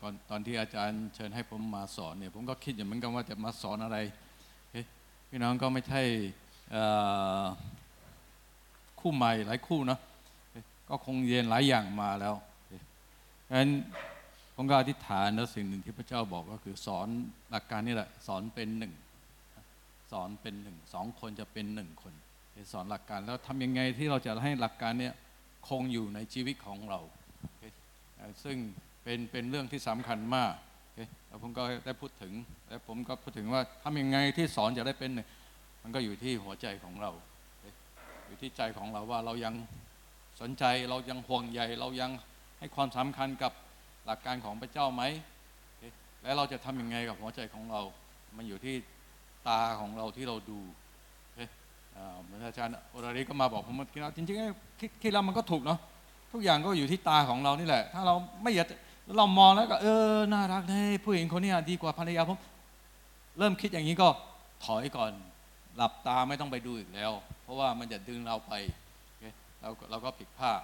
ก่อนตอนที่อาจารย์เชิญให้ผมมาสอนเนี่ยผมก็คิดอยู่เหมือนกันว่าจะมาสอนอะไรพี่น้องก็ไม่ใช่คู่ใหม่หลายคู่เนาะก็คงเรียนหลายอย่างมาแล้วเอ๊ะงั้นผมก็อธิษฐานแล้วสิ่งหนึ่งที่พระเจ้าบอกก็คือสอนหลักการนี่แหละสอนเป็นหนึ่งสอนเป็นหนึ่งสองคนจะเป็นหนึ่งคนสอนหลักการแล้วทำยังไงที่เราจะให้หลักการเนี้ยคงอยู่ในชีวิตของเรา ซึ่ง เป็นเป็นเรื่องที่สำคัญมากแล้วผมก็ได้พูดถึง แล้วผมก็พูดถึงว่าทำยังไงที่สอนจะได้เป็นหนึ่งมันก็อยู่ที่หัวใจของเรา อยู่ที่ใจของเราว่าเรายังสนใจเรายังห่วงใยเรายังให้ความสำคัญกับหลักการของพระเจ้าไหมและเราจะทำยังไงกับหัวใจของเรา มันอยู่ที่ตาของเราที่เราดูเหมือนอาจารย์อรริก็มาบอกผมว่าจริงๆคิดคิดแล้วมันก็ถูกเนาะทุกอย่างก็อยู่ที่ตาของเรานี่แหละ ถ้าเราไม่อยาก เรามองแล้วก็เออน่ารักให้ผู้หญิงคนนี้ดีกว่าภรรยาผมเริ่มคิดอย่างนี้ก็ถอยก่อน หลับตาไม่ต้องไปดูอีกแล้ว เพราะว่ามันจะดึงเราไปเราเราก็ผิดพลาด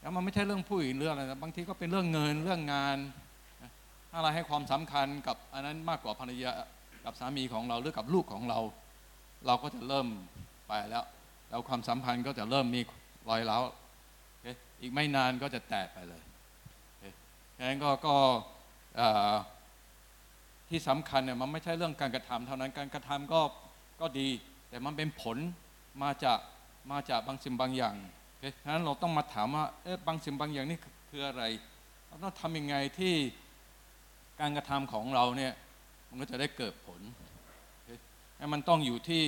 แล้วมันไม่ใช่เรื่องผู้หญิงเรื่องอะไรนะบางทีก็เป็นเรื่องเงินเรื่องงานถ้าเราให้ความสำคัญกับอันนั้นมากกว่าภรรยากับสามีของเราหรือกับลูกของเรา เราก็จะเริ่มไปแล้วแล้วความสัมพันธ์ก็จะเริ่มมีรอยร้าวอีกไม่นานก็จะแตกไปเลย ดังนั้นก็ก็ที่สำคัญเนี่ยมันไม่ใช่เรื่องการกระทำเท่านั้นการกระทำก็ก็ดี แต่มันเป็นผลมาจากมาจากบางสิ่งบางอย่างดังนั้นเราต้องมาถามว่าเอ๊ะบางสิ่งบางอย่างนี่คืออะไรเราต้องทำยังไงที่การกระทำของเราเนี่ยมันก็จะได้เกิดผลมันต้องอยู่ที่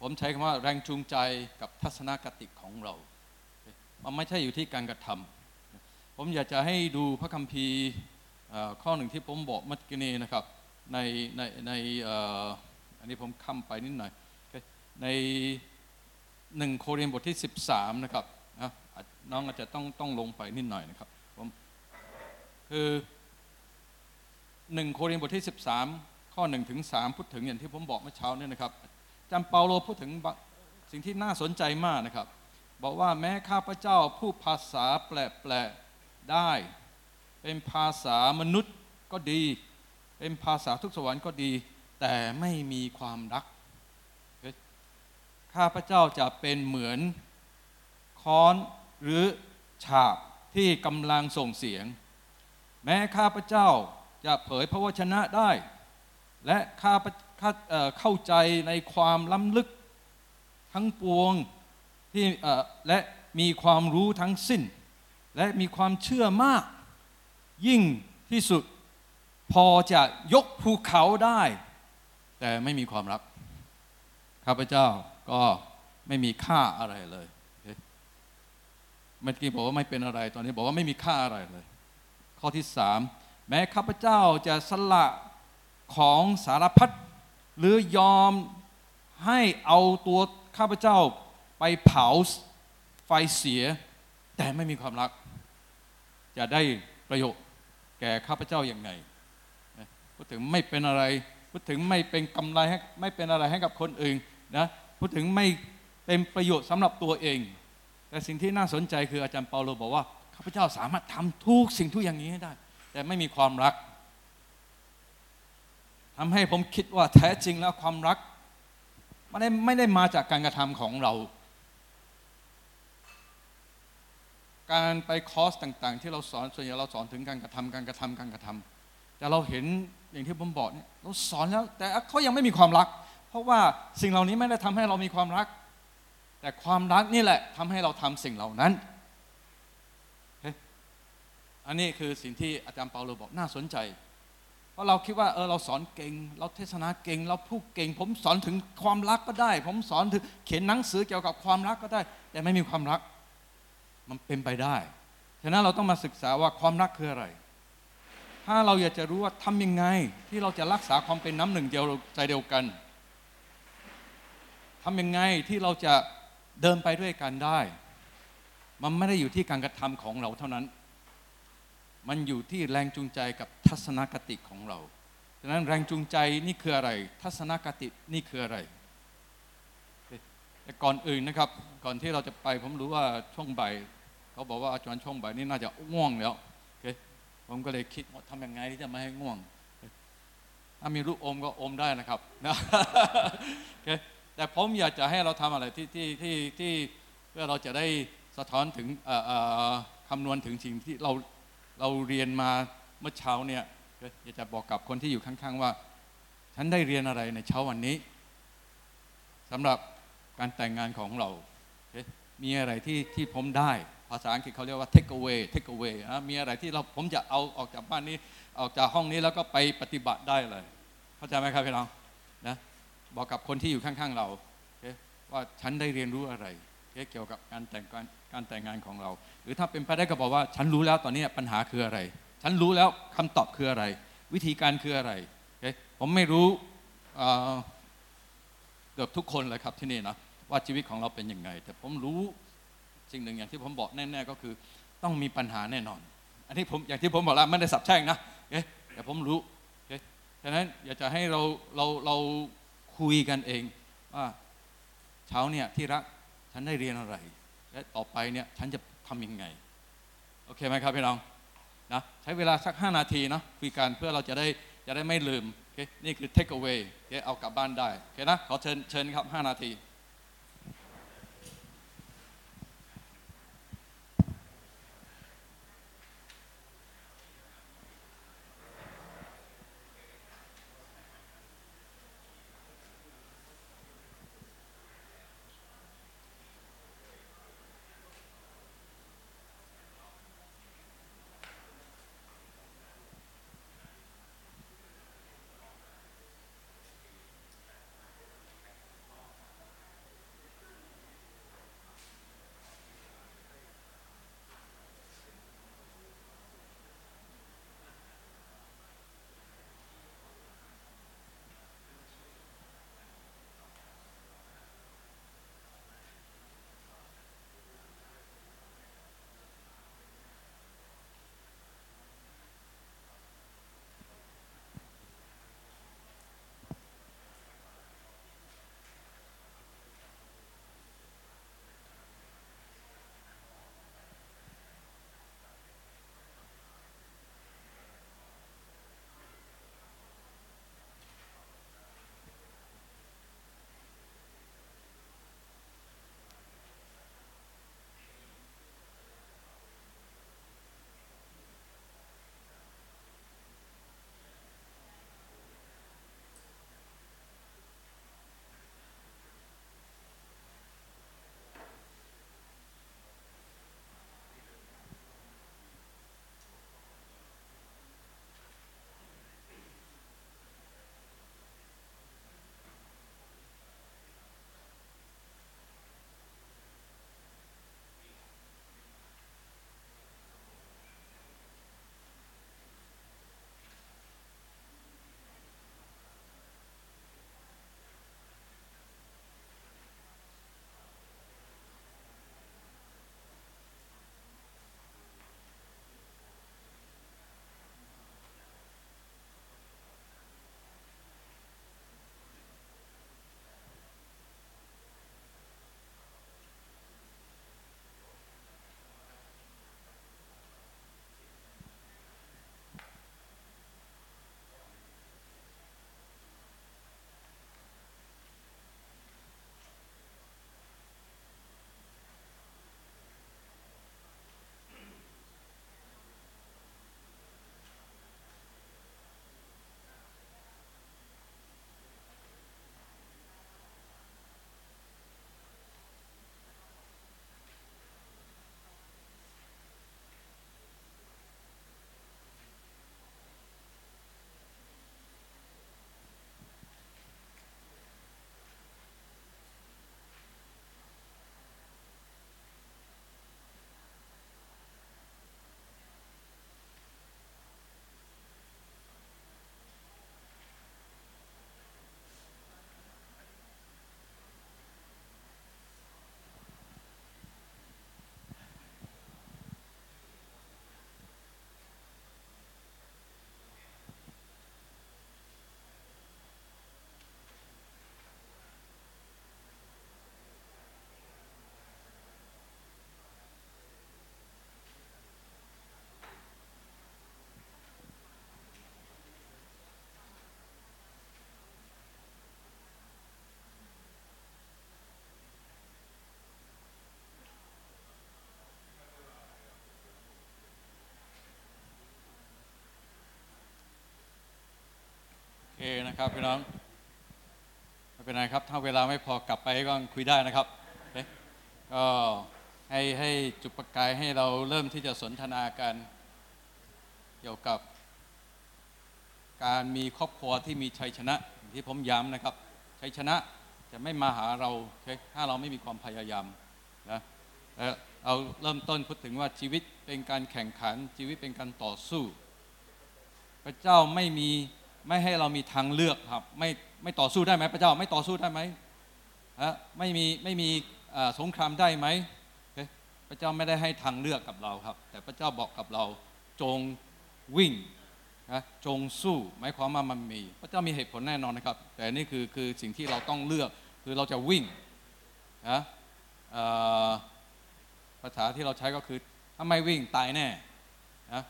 ผมใช้คำว่าแรงจูงใจกับทัศนคติของเรา มันไม่ใช่อยู่ที่การกระทำ ผมอยากจะให้ดูพระคัมภีร์ข้อหนึ่งที่ผมบอกมื่อกี้นี้นะครับในในในอันนี้ผมค้ำไปนิดหน่อย ในหนึ่งโครินธ์บทที่ 13 นะครับนะน้องอาจจะต้องต้องลงไปนิดหน่อยนะครับผมคือหนึ่งโครินธ์บทที่ 13 ข้อ1ถึง3พูดถึงอย่างที่ผมบอกเมื่อเช้านี่นะครับจำเปาโลพูดถึงสิ่งที่น่าสนใจมากนะครับ บอกว่าแม้ข้าพเจ้าพูดภาษาแปลกๆ ได้ เป็นภาษามนุษย์ก็ดี เป็นภาษาทุกสวรรค์ก็ดี แต่ไม่มีความรัก ข้าพเจ้าจะเป็นเหมือนค้อนหรือฉาบที่กำลังส่งเสียง แม้ข้าพเจ้าจะเผยพระวจนะได้ และข้าเข้าใจในความล้ำลึกทั้งปวงที่และมีความรู้ทั้งสิ้น และมีความเชื่อมาก ยิ่งที่สุดพอจะยกภูเขาได้ แต่ไม่มีความรักข้าพเจ้าก็ไม่มีค่าอะไรเลยเมื่อกี้บอกว่าไม่เป็นอะไรตอนนี้บอกว่าไม่มีค่าอะไรเลย ข้อที่สามแม้ข้าพเจ้าจะสละของสารพัดหรือยอมให้เอาตัวข้าพเจ้าไปเผาไฟเสีย แต่ไม่มีความรัก จะได้ประโยชน์แก่ข้าพเจ้าอย่างไงพูดถึงไม่เป็นอะไรพูดถึงไม่เป็นกำไรให้ไม่เป็นอะไรให้กับคนอื่นนะพูดถึงไม่เป็นประโยชน์สำหรับตัวเอง แต่สิ่งที่น่าสนใจคืออาจารย์เปาโลบอกว่าข้าพเจ้าสามารถทำทุกสิ่งทุกอย่างนี้ให้ได้ แต่ไม่มีความรักทำให้ผมคิดว่าแท้จริงแล้วความรักไม่ได้ไม่ได้มาจากการกระทำของเรา การไปคอร์สต่างๆ ที่เราสอนส่วนใหญ่เราสอนถึงการกระทำการกระทำการกระทำแต่เราเห็นอย่างที่ผมบอกเนี่ยเราสอนแล้ว แต่เขายังไม่มีความรัก เพราะว่าสิ่งเหล่านี้ไม่ได้ทำให้เรามีความรัก แต่ความรักนี่แหละทำให้เราทำสิ่งเหล่านั้นอันนี้คือสิ่งที่อาจารย์เปาโลบอกน่าสนใจ เพราะเราคิดว่าเออเราสอนเก่ง เราเทศนาเก่ง เราพูดเก่ง ผมสอนถึงความรักก็ได้ ผมสอนถึงเขียนหนังสือเกี่ยวกับความรักก็ได้ แต่ไม่มีความรัก มันเป็นไปได้ ฉะนั้นเราต้องมาศึกษาว่าความรักคืออะไร ถ้าเราอยากจะรู้ว่าทำยังไง ที่เราจะรักษาความเป็นน้ำหนึ่งเดียวใจเดียวกันทำยังไงที่เราจะเดินไปด้วยกันได้ มันไม่ได้อยู่ที่การกระทำของเราเท่านั้น มันอยู่ที่แรงจูงใจกับทัศนคติของเรา ฉะนั้นแรงจูงใจนี่คืออะไร ทัศนคตินี่คืออะไร แต่ก่อนอื่นนะครับ ก่อนที่เราจะไปผมรู้ว่าช่วงบ่ายเขาบอกว่าอาจารย์ช่วงบ่ายนี่น่าจะง่วงแล้วผมก็เลยคิดว่าทำยังไงที่จะไม่ให้ง่วงถ้ามีลูกอมก็อมได้นะครับนะโอเคแต่ผมอยากจะให้เราทำอะไรที่ที่ที่ที่เพื่อเราจะได้สะท้อนถึงคำนวณถึงสิ่งที่เราเราเรียนมาเมื่อเช้าเนี่ยอยากจะบอกกับคนที่อยู่ข้างๆว่า ฉันได้เรียนอะไรในเช้าวันนี้สำหรับ การแต่งงานของเรา มีอะไรที่ที่ผมได้ ภาษาอังกฤษเขาเรียกว่า take away take away นะมีอะไรที่เราผมจะเอาออกจากบ้านนี้ออกจากห้องนี้แล้วก็ไปปฏิบัติได้เลย เข้าใจไหมครับพี่น้องนะบอกกับคนที่อยู่ข้างๆเราว่าฉันได้เรียนรู้อะไรเกี่ยวกับการแต่งการการแต่งงานของเรา หรือถ้าเป็นไปได้ก็บอกว่า ฉันรู้แล้วตอนนี้ปัญหาคืออะไร ฉันรู้แล้วคำตอบคืออะไร วิธีการคืออะไร ผมไม่รู้ เกือบทุกคนเลยครับที่นี่นะว่าชีวิตของเราเป็นยังไง แต่ผมรู้สิ่งหนึ่งอย่างที่ผมบอกแน่ๆก็คือ ต้องมีปัญหาแน่นอน อันนี้ผมอย่างที่ผมบอกแล้วไม่ได้สับแช่งนะโอแต่ผมรู้โอเฉะนั้นอยากจะให้เราเราเราคุยกันเองว่าเช้าเนี่ยที่รักฉันได้เรียนอะไร และต่อไปเนี่ยฉันจะทำยังไงโอเคไหมครับพี่น้องนะใช้เวลาสัก 5 นาทีนะคุยกันเพื่อเราจะได้จะได้ไม่ลืม นี่คือ take away โอเคเอากลับบ้านได้โอเคนะขอเชิญเชิญครับ 5 นาที นะครับพี่น้องไม่เป็นไรครับ ถ้าเวลาไม่พอกลับไปก็คุยได้นะครับก็ให้ให้จุดประกายให้เราเริ่มที่จะสนทนากันเกี่ยวกับ การมีครอบครัวที่มีชัยชนะที่ผมย้ำนะครับ ชัยชนะจะไม่มาหาเราถ้าเราไม่มีความพยายามนะแล้วเราเริ่มต้นพูดถึงว่าชีวิตเป็นการแข่งขันชีวิตเป็นการต่อสู้ พระเจ้าไม่มี ไม่ให้เรามีทางเลือกครับ ไม่ไม่ต่อสู้ได้ไหมพระเจ้าไม่ต่อสู้ได้ไหมฮะไม่มีไม่มีสงครามได้ไหมพระเจ้าไม่ได้ให้ทางเลือกกับเราครับ แต่พระเจ้าบอกกับเราจงวิ่งนะจงสู้หมายความว่ามันมี พระเจ้ามีเหตุผลแน่นอนนะครับ แต่นี่คือคือสิ่งที่เราต้องเลือกคือเราจะวิ่งนะภาษาที่เราใช้ก็คือถ้าไม่วิ่งตายแน่นะ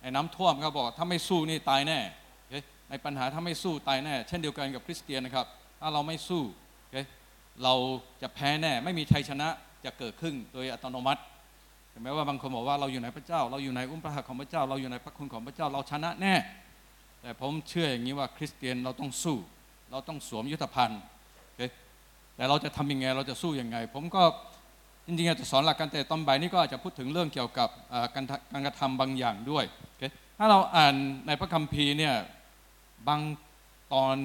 ไอ้น้ำท่วมก็บอกถ้าไม่สู้นี่ตายแน่ โอเคในปัญหาถ้าไม่สู้ตายแน่ เช่นเดียวกันกับคริสเตียนนะครับ ถ้าเราไม่สู้เคเราจะแพ้แน่ ไม่มีชัยชนะจะเกิดขึ้นโดยอัตโนมัติแม้ว่าบางคนบอกว่าเราอยู่ในพระเจ้า เราอยู่ในอุ้มพระหัตถ์ของพระเจ้า เราอยู่ในพระคุณของพระเจ้า เราชนะแน่ แต่ผมเชื่ออย่างนี้ว่าคริสเตียนเราต้องสู้ เราต้องสวมยุทธภัณฑ์แต่เราจะทำยังไง เราจะสู้ยังไง ผมก็จริงๆอาจจะสอนหลักการแต่ตอนบ่ายนี้ก็อาจจะพูดถึงเรื่องเกี่ยวกับการการกระทำบางอย่างด้วยถ้าเราอ่านในพระคัมภีร์เนี่ย บางตอน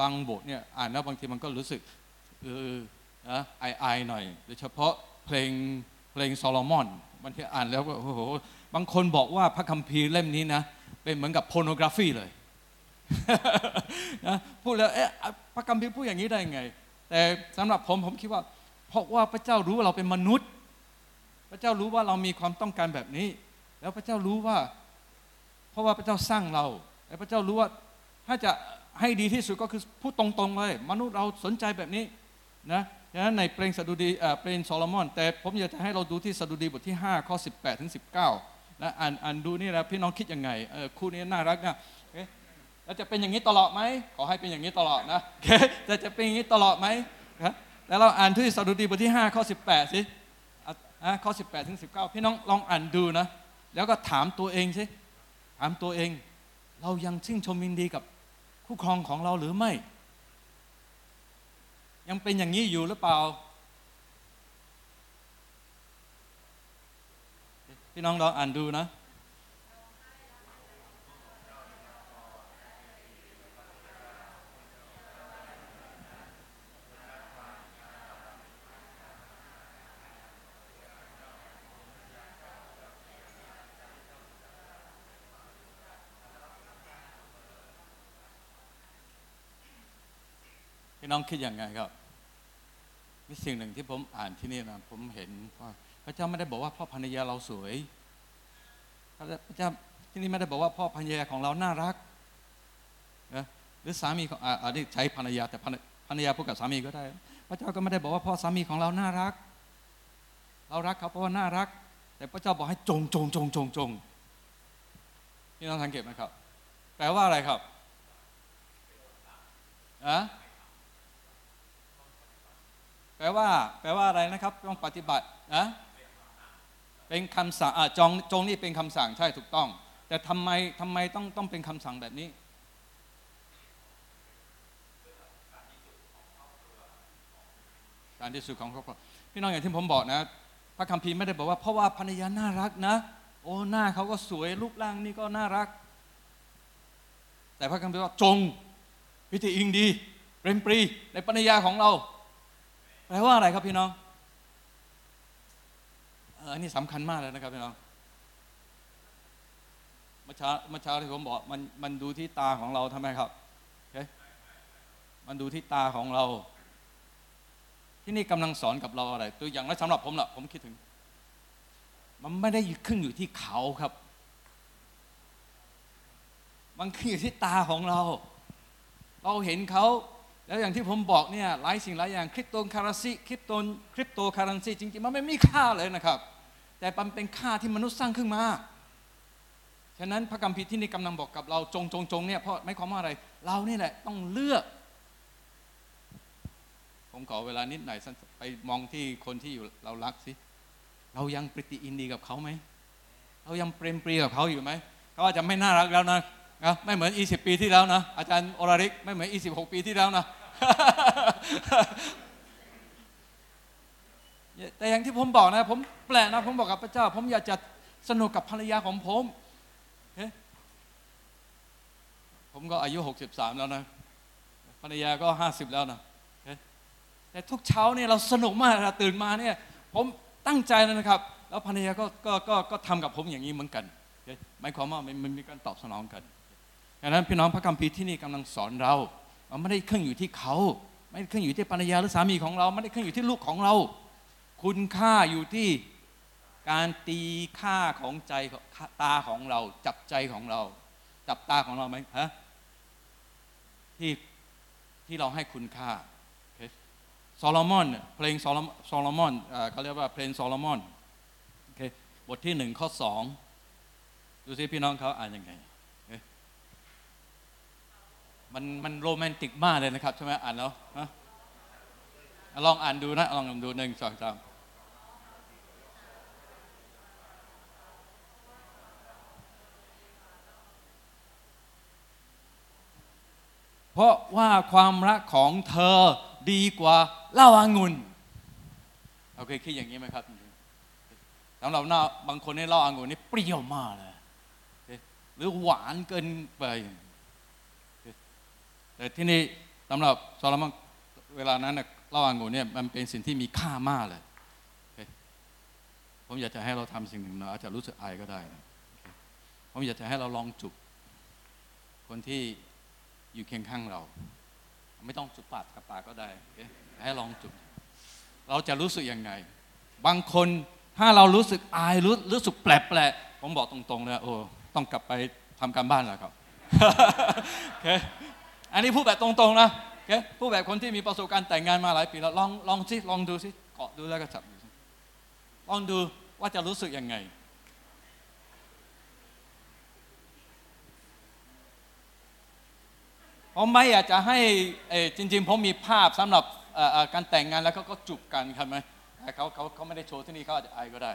บางบทเนี่ยอ่านแล้วบางทีมันก็รู้สึกเออนะอายอายๆหน่อยโดยเฉพาะเพลงเพลงโซโลมอนบางทีอ่านแล้วก็โอ้โหบางคนบอกว่าพระคัมภีร์เล่มนี้นะเป็นเหมือนกับโพโนกราฟีเลยนะพูดแล้วเอ๊ะพระคัมภีร์พูดอย่างนี้ได้ไง แต่สำหรับผมผมคิดว่า เพราะว่าพระเจ้ารู้ว่าเราเป็นมนุษย์ พระเจ้ารู้ว่าเรามีความต้องการแบบนี้ แล้วพระเจ้ารู้ว่า เพราะว่าพระเจ้าสร้างเราและพระเจ้ารู้ว่า ถ้าจะให้ดีที่สุดก็คือพูดตรงๆเลย มนุษย์เราสนใจแบบนี้นะดังนั้นในเพลงสดุดีเอ่อเพลงโซโลมอน แต่ผมอยากจะให้เราดูที่สดุดีบทที่ 5 ข้อ 18ถึง19นะอ่านอ่านดูนี่นะพี่น้องคิดยังไงเออคู่นี้น่ารักนะแล้วจะเป็นอย่างนี้ตลอดไหมขอให้เป็นอย่างนี้ตลอดนะโอเคแต่จะเป็นอย่างนี้ตลอดไหมนะแล้วเราอ่านที่สดุดีบทที่ 5 ข้อ 18สิอะอะข้อ 18ถึง19 พี่น้องลองอ่านดูนะ แล้วก็ถามตัวเองสิถามตัวเอง เรายังชื่นชมยินดีกับ คู่ครองของเราหรือไม่ ยังเป็นอย่างนี้อยู่หรือเปล่า พี่น้องลองอ่านดูนะ พี่น้องคิดยังไงครับมีสิ่งหนึ่งที่ผมอ่านที่นี่นะผมเห็นว่าพระเจ้าไม่ได้บอกว่าพ่อภรรยาเราสวยพระเจ้าที่นี่ไม่ได้บอกว่าพ่อภรรยาของเราน่ารักนะหรือสามีของอันนี้ใช้ภรรยาแต่ภรรยาพูดกับสามีก็ได้ พระเจ้าก็ไม่ได้บอกว่าพ่อสามีของเราน่ารัก เรารักเขาเพราะว่าน่ารัก แต่พระเจ้าบอกให้จงจงจงจงจงพี่น้องสังเกตไหมครับ แปลว่าอะไรครับอะ แปลว่า แปลว่าอะไรนะครับ ต้องปฏิบัตินะเป็นคำสั่งอะจงจงนี่เป็นคำสั่งใช่ถูกต้อง แต่ทำไมทำไมต้องต้องเป็นคำสั่งแบบนี้การที่สุดของครอบครัวพี่น้องอย่างที่ผมบอกนะ พระคัมภีร์ไม่ได้บอกว่า เพราะว่าภรรยาน่ารักนะ โอ้หน้าเขาก็สวยรูปร่างนี่ก็น่ารัก แต่พระคัมภีร์ว่าจงพิธีอิงดี เรมปรีในภรรยาของเรา แปลว่าอะไรครับพี่น้องอันนี้สำคัญมากเลยนะครับพี่น้องเมื่อเช้าเมื่อเช้าที่ผมบอกมันมันดูที่ตาของเราทำไมครับโอเคมันดูที่ตาของเรา ที่นี่กำลังสอนกับเราอะไร ตัวอย่างแล้วสำหรับผมล่ะผมคิดถึง มันไม่ได้ขึ้นอยู่ที่เขาครับ มันขึ้นอยู่ที่ตาของเรา เราเห็นเขา แล้วอย่างที่ผมบอกเนี่ยหลายสิ่งหลายอย่างคริปโตคารันซีคริปโตคริปโตคารันซีจริงๆ มันไม่มีค่าเลยนะครับ แต่มันเป็นค่าที่มนุษย์สร้างขึ้นมา ฉะนั้นพระกัมภีร์ที่นี่กำลังบอกกับเราจงจงจงเนี่ยเพราะไม่ความว่าอะไร เรานี่แหละต้องเลือก ผมขอเวลานิดหน่อยไปมองที่คนที่อยู่เรารักสิเรายังปริติอินดีกับเขาไหม เรายังเปรมปรีกับเขาอยู่ไหมเขาอาจจะไม่น่ารักแล้วนะ นะไม่เหมือน 20 ปีที่แล้วนะ อาจารย์อรริกไม่เหมือน 26 ปีที่แล้วนะ แต่อย่างที่ผมบอกนะ ผมแปลกนะ ผมบอกกับพระเจ้า ผมอยากจะสนุกกับภรรยาของผม ผมก็อายุ 63 แล้วนะ ภรรยาก็ 50 แล้วนะ แต่ทุกเช้าเนี่ยเราสนุกมากนะตื่นมาเนี่ย ผมตั้งใจเลยนะครับ แล้วภรรยาก็ก็ก็ก็ทำกับผมอย่างนี้เหมือนกันหมายความว่ามันมันมีการตอบสนองกัน ดังนั้นพี่น้องพระคัมภีร์ที่นี่กำลังสอนเรามันไม่ได้ขึ้นอยู่ที่เขา ไม่ได้ขึ้นอยู่ที่ภรรยาหรือสามีของเรา ไม่ได้ขึ้นอยู่ที่ลูกของเรา คุณค่าอยู่ที่การตีค่าของใจตาของเรา จับใจของเรา จับตาของเราไหมฮะที่ที่เราให้คุณค่าโซโลมอนเพลงโซโลโซโลมอนเขาเรียกว่าเพลงโซโลมอนโอเคบทที่หนึ่งข้อสองดูสิพี่น้องเขาอ่านยังไง มันมันโรแมนติกมากเลยนะครับใช่ไหมอ่านแล้วฮะลองอ่านดูนะ ลองดูหนึ่งสองสามเพราะว่าความรักของเธอดีกว่าเหล้าอางุ่นโอเคคิดอย่างนี้ไหมครับสำหรับหน้าบางคนในเหล้าอางุ่นนี่เปรี้ยวมากเลย หรือหวานเกินไปเแต่ที่นี่สำหรับโซโลมอนเวลานั้นน่ะเล้าอางุ่นเนี่ยมันเป็นสิ่งที่มีค่ามากเลยผมอยากจะให้เราทำสิ่งหนึ่งเราอาจจะรู้สึกอายก็ได้นะผมอยากจะให้เราลองจุบคนที่อยู่เคียงข้างเรา ไม่ต้องจุบปากกับปากก็ได้ให้ลองจุบเราจะรู้สึกยังไง บางคนถ้าเรารู้สึกอายรู้รู้สึกแปลกๆผมบอกตรงๆเลยโอ้ต้องกลับไปทำการบ้านแล้วครับ อันนี้พูดแบบตรงๆนะพูดแบบคนที่มีประสบการณ์แต่งงานมาหลายปีแล้วลองลองสิลองดูสิเกาะดูแล้วก็จับดูสิลองดูว่าจะรู้สึกยังไง ผมไม่อยากจะให้จริง ๆ ผมมีภาพสำหรับการแต่งงานแล้วก็จูบกันครับไหมเขาเขาเขาไม่ได้โชว์ที่นี่เขาอาจจะอายก็ได้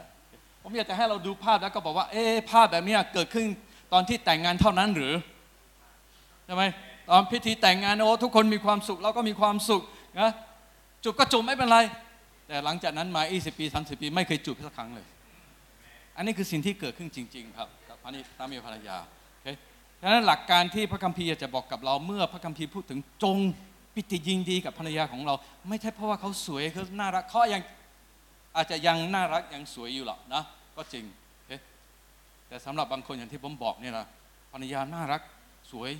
ผมอยากจะให้เราดูภาพแล้วก็บอกว่าเอ๊ภาพแบบนี้เกิดขึ้นตอนที่แต่งงานเท่านั้นหรือใช่ไหม ตอนพิธีแต่งงานโอ้ทุกคนมีความสุขเราก็มีความสุขนะจูบก็จูบไม่เป็นไร แต่หลังจากนั้นมา 20 ปี 30 ปี ไม่เคยจูบสักครั้งเลย อันนี้คือสิ่งที่เกิดขึ้นจริง ๆ ครับกับพระนิสามีภรรยาโอเคดังนั้นหลักการที่พระคัมภีร์จะบอกกับเราเมื่อพระคัมภีร์พูดถึงจงปิติยินดีกับภรรยาของเรา ไม่ใช่เพราะว่าเขาสวยเขาน่ารักเขายังอาจจะยังน่ารักยังสวยอยู่หรอกนะก็จริงโอเคแต่สำหรับบางคนอย่างที่ผมบอกเนี่ยนะภรรยาน่ารักสวย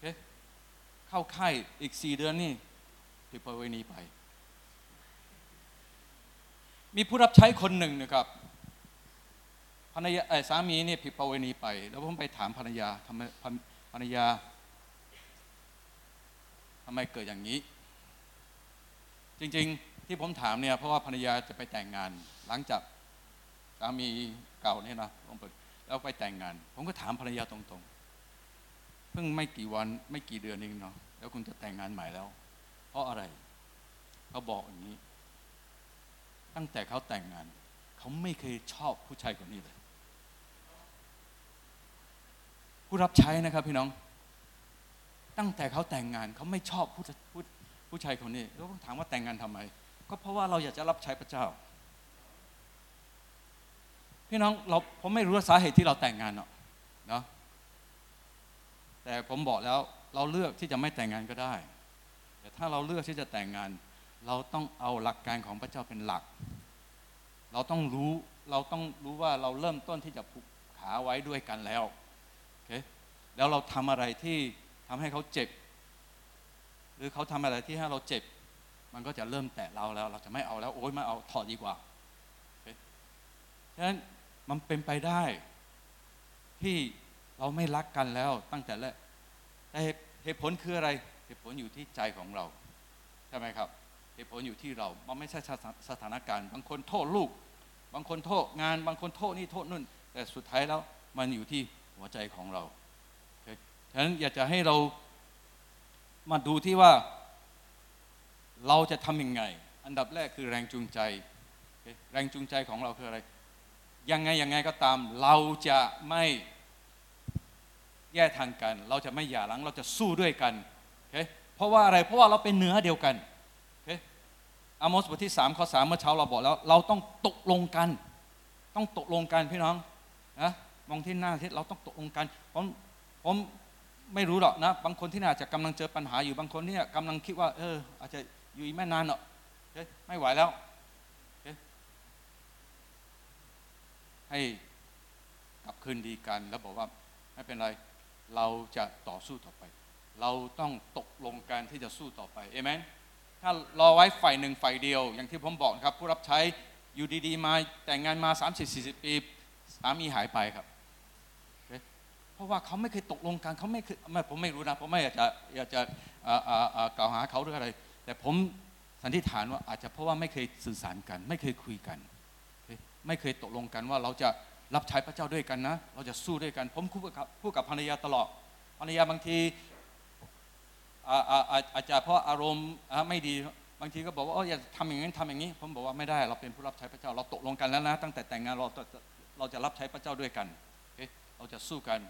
เคเข้าค่ายอีกสี่เดือนนี่ผิดประเวณีไป มีผู้รับใช้คนหนึ่งนะครับภรรยาสามีนี่ผิดประเวณีไป แล้วผมไปถามภรรยาทำไมภรรยาทำไมเกิดอย่างนี้ จริงๆที่ผมถามเนี่ยเพราะว่าภรรยาจะไปแต่งงาน หลังจากสามีเก่าเนี่ยนะผมเปิดแล้วไปแต่งงาน ผมก็ถามภรรยาตรงๆ เพิ่งไม่กี่วันไม่กี่เดือนเองเนาะแล้วคุณจะแต่งงานใหม่แล้ว เพราะอะไรเขาบอกอย่างนี้ ตั้งแต่เขาแต่งงาน เขาไม่เคยชอบผู้ชายคนนี้เลย ผู้รับใช้นะครับพี่น้อง ตั้งแต่เขาแต่งงานเขาไม่ชอบผู้ผู้ผู้ชายคนนี้แล้วผมถามว่าแต่งงานทำไม ก็เพราะว่าเราอยากจะรับใช้พระเจ้า พี่น้องเราผมไม่รู้สาเหตุที่เราแต่งงานเนาะเนาะ แต่ผมบอกแล้วเราเลือกที่จะไม่แต่งงานก็ได้ แต่ถ้าเราเลือกที่จะแต่งงาน เราต้องเอาหลักการของพระเจ้าเป็นหลัก เราต้องรู้เราต้องรู้ว่าเราเริ่มต้นที่จะผูกขาไว้ด้วยกันแล้วโอเคแล้วเราทำอะไรที่ทำให้เขาเจ็บ หรือเขาทำอะไรที่ให้เราเจ็บ มันก็จะเริ่มแตะเราแล้ว เราจะไม่เอาแล้วโอ๊ยไม่เอาถอดดีกว่าโอเคฉะนั้นมันเป็นไปได้ที่ เราไม่รักกันแล้วตั้งแต่แรกแต่เหตุผลคืออะไรเหตุผลอยู่ที่ใจของเราใช่ไหมครับ เหตุผลอยู่ที่เรา มันไม่ใช่สถานการณ์ บางคนโทษลูก บางคนโทษงาน บางคนโทษนี่โทษนู่น แต่สุดท้ายแล้วมันอยู่ที่หัวใจของเราฉะนั้นอยากจะให้เรามาดูที่ว่าเราจะทำยังไง อันดับแรกคือแรงจูงใจ แรงจูงใจของเราคืออะไร ยังไงยังไงก็ตาม เราจะไม่ แยกทางกัน เราจะไม่หย่าร้างเราจะสู้ด้วยกันโอเคเพราะว่าอะไรเพราะว่าเราเป็นเนื้อเดียวกันโอเคอาโมสบทที่3ข้อ3เมื่อเช้าเราบอกแล้ว เราต้องตกลงกัน ต้องตกลงกันพี่น้องนะมองที่หน้าที่เราต้องตกลงกันผมผมไม่รู้หรอกนะบางคนที่น่าจะกำลังเจอปัญหาอยู่บางคนเนี่ยกำลังคิดว่า เออ อาจจะอยู่อีกไม่นานหรอกโอเคไม่ไหวแล้วให้กลับคืนดีกันแล้วบอกว่าไม่เป็นไร เราจะต่อสู้ต่อไป เราต้องตกลงกันที่จะสู้ต่อไปเอเมนถ้ารอไว้ฝ่ายหนึ่งฝ่ายเดียว อย่างที่ผมบอกครับ ผู้รับใช้อยู่ดีๆมาแต่งงานมา 30 40 ปีสามีหายไปครับเคเพราะว่าเขาไม่เคยตกลงกันเขาไม่เคยไม่ผมไม่รู้นะผมไม่อยากจะอยากจะกล่าวหาเขาหรืออะไร แต่ผมสันนิษฐานว่าอาจจะเพราะว่าไม่เคยสื่อสารกัน ไม่เคยคุยกัน ไม่เคยตกลงกันว่าเราจะ รับใช้พระเจ้าด้วยกันนะ เราจะสู้ด้วยกัน ผมพูดกับพูดกับภรรยาตลอด ภรรยาบางทีอาจจะเพราะอารมณ์ไม่ดี บางทีก็บอกว่าอย่าทำอย่างนั้ทำอย่างนี้ ผมบอกว่าไม่ได้ เราเป็นผู้รับใช้พระเจ้า เราตกลงกันแล้วนะ ตั้งแต่แต่งงานเราเราจะรับใช้พระเจ้าด้วยกัน เราจะสู้กัน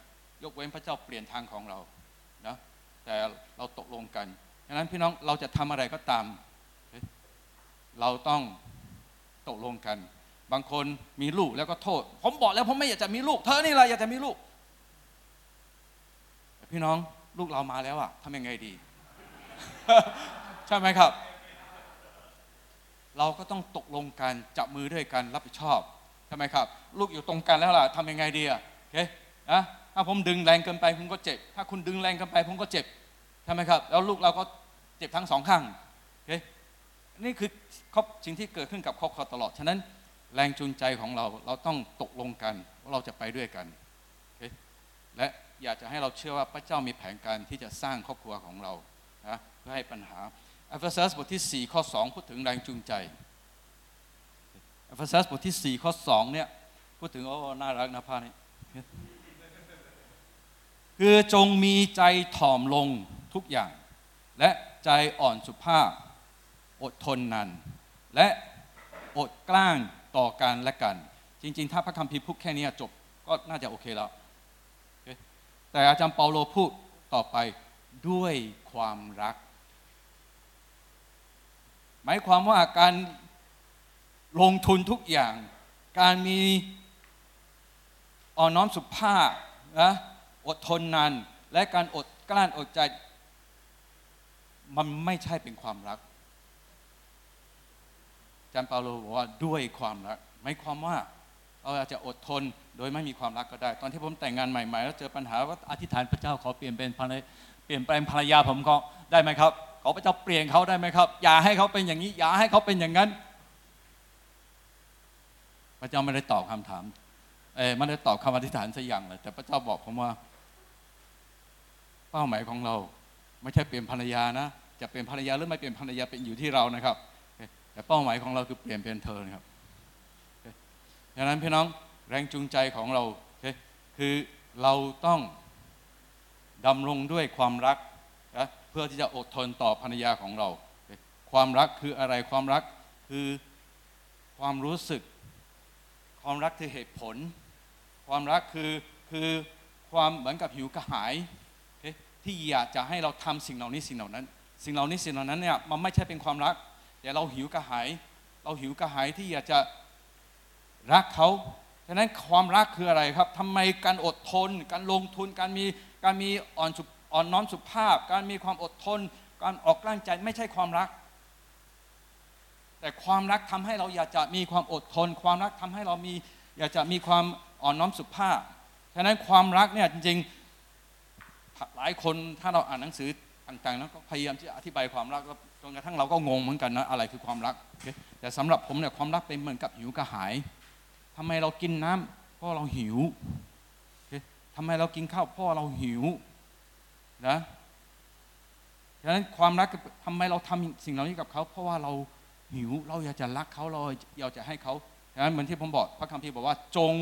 ยกเว้นพระเจ้าเปลี่ยนทางของเรา นะ แต่เราตกลงกันดังนั้นพี่น้องเราจะทำอะไรก็ตาม เราต้องตกลงกัน บางคนมีลูกแล้วก็โทษ ผมบอกแล้วผมไม่อยากจะมีลูก เธอนี่แหละอยากจะมีลูก พี่น้องลูกเรามาแล้วอะทำยังไงดี ใช่ไหมครับ เราก็ต้องตกลงกันจับมือด้วยกันรับผิดชอบใช่ไหมครับ ลูกอยู่ตรงกันแล้วล่ะทำยังไงดีอะโอเคนะถ้าผมดึงแรงเกินไปผมก็เจ็บ ถ้าคุณดึงแรงเกินไปผมก็เจ็บใช่ไหมครับ แล้วลูกเราก็เจ็บทั้งสองข้างโอเคนี่คือครอบสิ่งที่เกิดขึ้นกับครอบครัวตลอดฉะนั้น แรงจูงใจของเราเราต้องตกลงกันว่าเราจะไปด้วยกันโอเคและอยากจะให้เราเชื่อว่าพระเจ้ามีแผนการที่จะสร้างครอบครัวของเรานะเพื่อให้ปัญหาเอเฟซัสบทที่ 4 ข้อ 2 พูดถึงแรงจูงใจเอเฟซัสบทที่ 4 ข้อ 2 เนี่ย พูดถึงโอ้น่ารักนะพานี่คือจงมีใจถ่อมลงทุกอย่าง และใจอ่อนสุภาพ อดทนนานและอดกลั้น ต่อกันและกัน จริง ๆ ถ้าพระคัมภีร์พูดแค่นี้จบก็น่าจะโอเคแล้ว แต่อาจารย์เปาโลพูดต่อไปด้วยความรัก หมายความว่าการลงทุนทุกอย่าง การมีอ่อนน้อมสุภาพนะอดทนนานและการอดกลั้นอดใจ มันไม่ใช่เป็นความรัก อาจารย์เปาโลบอกว่าด้วยความรักหมายความว่าเราอาจจะอดทนโดยไม่มีความรักก็ได้ ตอนที่ผมแต่งงานใหม่ๆแล้วเจอปัญหาว่าอธิษฐานพระเจ้าขอเปลี่ยนเป็นภรรยเปลี่ยนแปลงภรรยาผมก็ได้ไหมครับ ขอพระเจ้าเปลี่ยนเขาได้ไหมครับ อย่าให้เขาเป็นอย่างนี้ อย่าให้เขาเป็นอย่างนั้น พระเจ้าไม่ได้ตอบคำถามเออไม่ได้ตอบคำอธิษฐานสักอย่างเลยแต่พระเจ้าบอกผมว่า เป้าหมายของเรา ไม่ใช่เปลี่ยนภรรยานะ จะเปลี่ยนภรรยาหรือไม่เปลี่ยนภรรยาเป็นอยู่ที่เรานะครับ แต่เป้าหมายของเราคือเปลี่ยนเป็นเธอนะครับดังนั้นพี่น้องแรงจูงใจของเราคือเราต้องดำรงด้วยความรักนะเพื่อที่จะอดทนต่อภรรยาของเรา ความรักคืออะไรความรักคือความรู้สึก ความรักคือเหตุผล ความรักคือคือความเหมือนกับหิวกระหาย ที่อยากจะให้เราทำสิ่งเหล่านี้สิ่งเหล่านั้น สิ่งเหล่านี้สิ่งเหล่านั้นเนี่ยมันไม่ใช่เป็นความรัก แต่เราหิวกระหาย เราหิวกระหายที่อยากจะรักเขาฉะนั้นความรักคืออะไรครับทำไมการอดทน การลงทุน การมีการมีอ่อนอ่อนน้อมสุภาพ การมีความอดทน การออกกลังใจไม่ใช่ความรัก แต่ความรักทำให้เราอยากจะมีความอดทน ความรักทำให้เรามีอยากจะมีความอ่อนน้อมสุภาพ ฉะนั้นความรักเนี่ยจริงๆหลายคนถ้าเราอ่านหนังสือต่างๆแล้วก็พยายามที่จะอธิบายความรัก จนกระทั่งเราก็งงเหมือนกันนะอะไรคือความรัก แต่สำหรับผมเนี่ยความรักเป็นเหมือนกับหิวกระหายทำไมเรากินน้ำเพราะเราหิวทำไมเรากินข้าวเพราะเราหิวนะฉะนั้นความรักทำไมเราทำสิ่งเหล่านี้กับเขาเพราะว่าเราหิวเราอยากจะรักเขาเราอยากจะให้เขาฉะนั้นเหมือนที่ผมบอกพระคัมภีร์บอกว่าจง